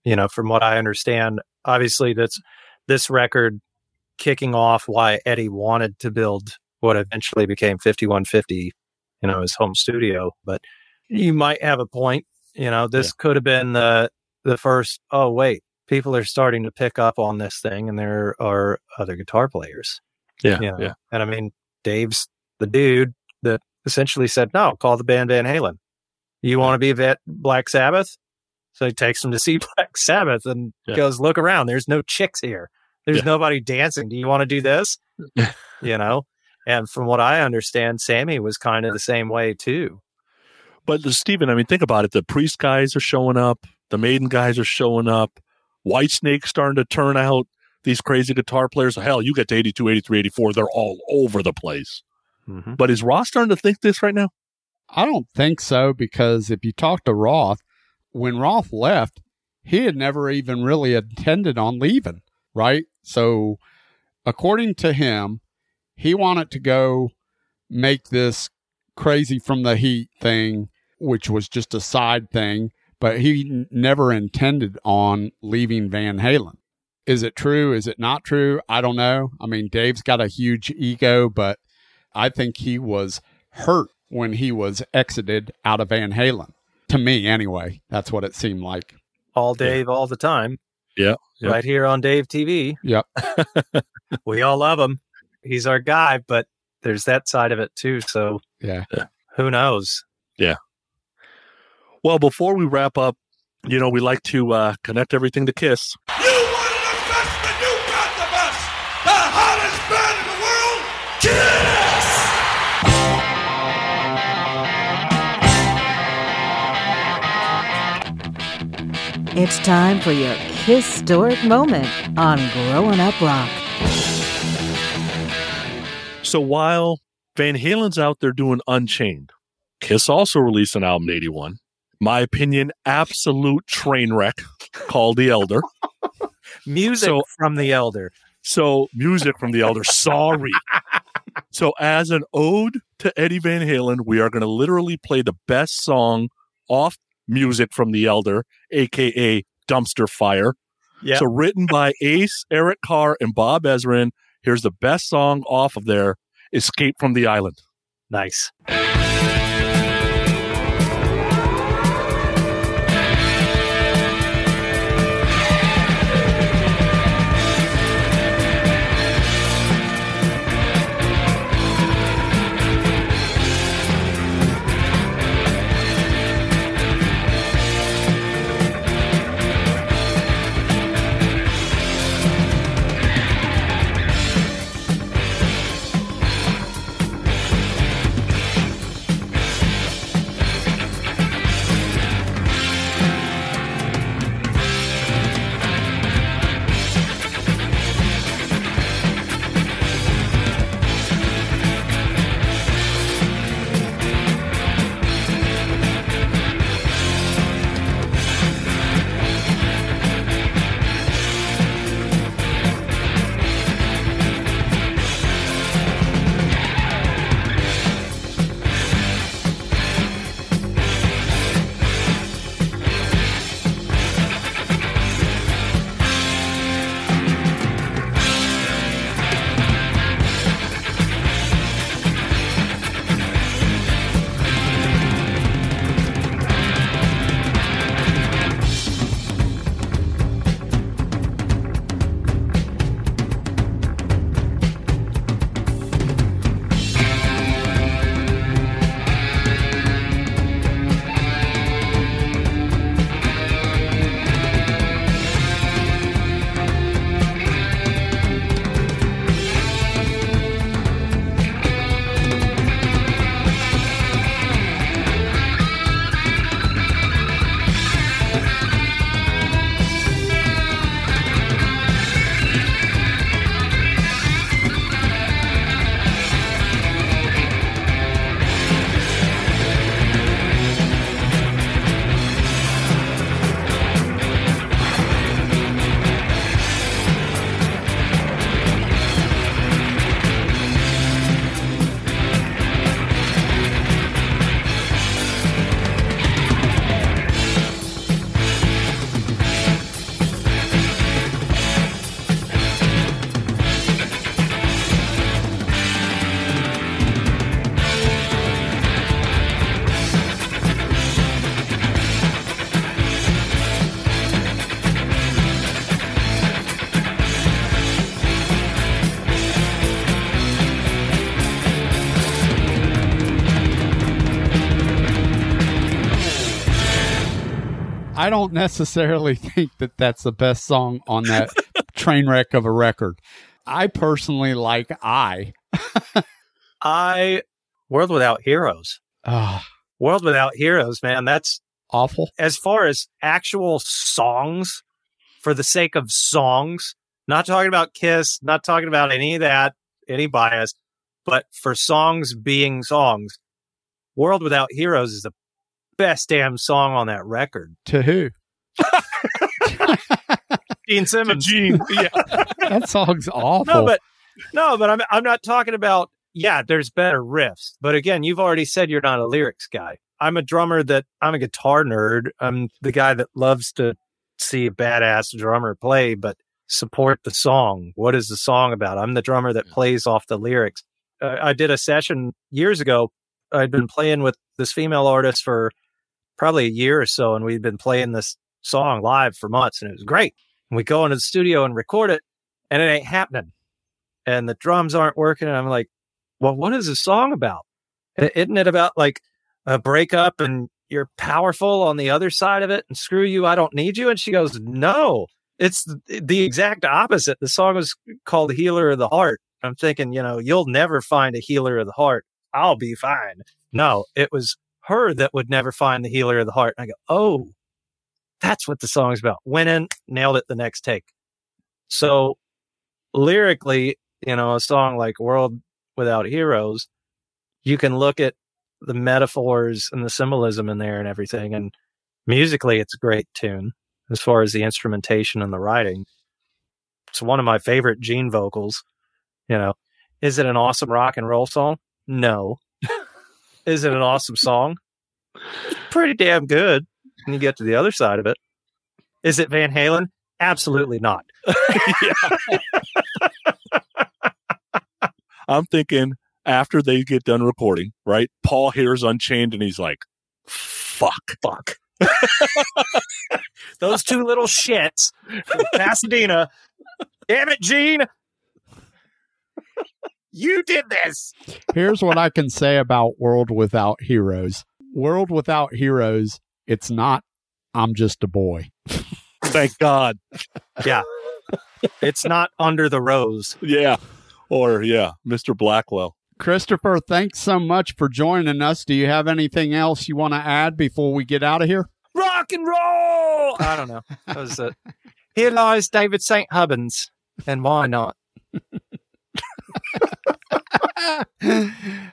Speaker 7: You know, from what I understand, obviously that's this record kicking off why Eddie wanted to build what eventually became 5150, you know, his home studio. But you might have a point. You know, this could have been the the first. Oh wait, people are starting to pick up on this thing, and there are other guitar players.
Speaker 6: Yeah,
Speaker 7: you know?
Speaker 6: yeah.
Speaker 7: And I mean, Dave's the dude that essentially said, "No, call the band Van Halen. You want to be vet Black Sabbath?" So he takes them to see Black Sabbath and
Speaker 6: Yeah.
Speaker 7: goes, "Look around. There's no chicks here. There's
Speaker 6: Yeah.
Speaker 7: nobody dancing. Do you want to do this?" you know. And from what I understand, Sammy was kind of the same way too.
Speaker 6: But Stephen, I mean, think about it. The priest guys are showing up. The maiden guys are showing up. Whitesnake starting to turn out. These crazy guitar players. Hell, you get to 82, 83, 84. They're all over the place. Mm-hmm. But is Roth starting to think this right now?
Speaker 5: I don't think so because if you talk to Roth, when Roth left, he had never even really intended on leaving, right? So, according to him, he wanted to go make this crazy from the heat thing, which was just a side thing, but he never intended on leaving Van Halen. Is it true? Is it not true? I don't know. I mean, Dave's got a huge ego, but I think he was hurt when he was exited out of Van Halen. To me, anyway, that's what it seemed like.
Speaker 7: All Dave, all the time,
Speaker 6: Yeah. yeah.
Speaker 7: right here on Dave TV.
Speaker 5: Yep.
Speaker 7: We all love him. He's our guy, but there's that side of it too. So
Speaker 5: Yeah.
Speaker 7: who knows?
Speaker 6: Well, before we wrap up, you know, we like to uh, connect everything to Kiss.
Speaker 4: You wanted the best, and you got the best. The hottest band in the world, Kiss!
Speaker 3: It's time for your historic moment on Growing Up Rock.
Speaker 6: So while Van Halen's out there doing Unchained, Kiss also released an album in 81. My opinion, absolute train wreck called The Elder.
Speaker 7: Music
Speaker 6: So-
Speaker 7: from the Elder.
Speaker 6: So, music from The Elder. Sorry. So, as an ode to Eddie Van Halen, we are going to literally play the best song off music from The Elder, aka Dumpster Fire.
Speaker 7: Yeah.
Speaker 6: So, written by Ace, Eric Carr, and Bob Ezrin. Here's the best song off of there Escape from the Island.
Speaker 7: Nice.
Speaker 5: I don't necessarily think that that's the best song on that train wreck of a record. I personally like I.
Speaker 7: I World Without Heroes.
Speaker 5: Ah,
Speaker 7: World Without Heroes, man. That's
Speaker 5: awful.
Speaker 7: as far as actual songs for the sake of songs, not talking about Kiss, not talking about any of that, any bias, but for songs being songs, World Without Heroes is the best damn song on that record.
Speaker 5: To who?
Speaker 7: Gene Simmons.
Speaker 6: Gene, yeah.
Speaker 5: That song's awful.
Speaker 7: No, but no, but I'm I'm not talking about yeah, there's better riffs. But again, you've already said you're not a lyrics guy. I'm a drummer that I'm a guitar nerd. I'm the guy that loves to see a badass drummer play, but support the song. What is the song about? I'm the drummer that plays off the lyrics. Uh, I did a session years ago. I'd been playing with this female artist for probably a year or so, and we'd been playing this song live for months, and it was great. And we go into the studio and record it, and it ain't happening. And the drums aren't working. And I'm like, well, what is this song about? Isn't it about like a breakup and you're powerful on the other side of it and screw you, I don't need you? And she goes, no, it's the exact opposite. The song was called Healer of the Heart. I'm thinking, you know, you'll never find a healer of the heart. I'll be fine. No, it was her that would never find the healer of the heart. And I go, oh, that's what the song's about. Went in, nailed it the next take. So lyrically, you know, a song like World Without Heroes, you can look at the metaphors and the symbolism in there and everything. And musically, it's a great tune as far as the instrumentation and the writing. It's one of my favorite Gene vocals. You know, is it an awesome rock and roll song? No. Is it an awesome song? It's pretty damn good when you get to the other side of it. Is it Van Halen? Absolutely not.
Speaker 6: I'm thinking after they get done recording, right? Paul hears Unchained and he's like, fuck.
Speaker 7: Fuck. Those two little shits from Pasadena. Damn it, Gene. You did this.
Speaker 5: Here's what I can say about World Without Heroes. World Without Heroes, it's not I'm just a boy.
Speaker 6: Thank God.
Speaker 7: Yeah. It's not under the rose.
Speaker 6: Yeah. Or, yeah, Mr. Blackwell.
Speaker 5: Christopher, thanks so much for joining us. Do you have anything else you want to add before we get out of here?
Speaker 7: Rock and roll. I don't know. That was it. Here lies David St. Hubbins. And why not?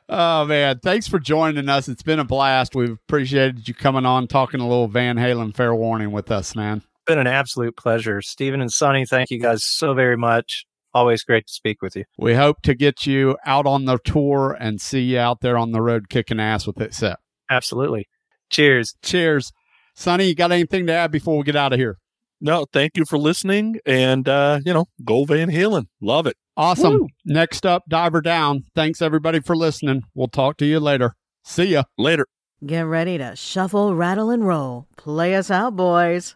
Speaker 5: Oh man, thanks for joining us. It's been a blast. We've appreciated you coming on, talking a little Van Halen fair warning with us, man.
Speaker 7: Been an absolute pleasure. Stephen and Sonny, thank you guys so very much. Always great to speak with you.
Speaker 5: We hope to get you out on the tour and see you out there on the road kicking ass with it set.
Speaker 7: Absolutely. Cheers.
Speaker 5: Cheers. Sonny, you got anything to add before we get out of here?
Speaker 6: No, thank you for listening. And, uh, you know, go Van Halen. Love it.
Speaker 5: Awesome.
Speaker 6: Woo.
Speaker 5: Next up, Diver Down. Thanks everybody for listening. We'll talk to you later. See ya.
Speaker 6: Later.
Speaker 3: Get ready to shuffle, rattle, and roll. Play us out, boys.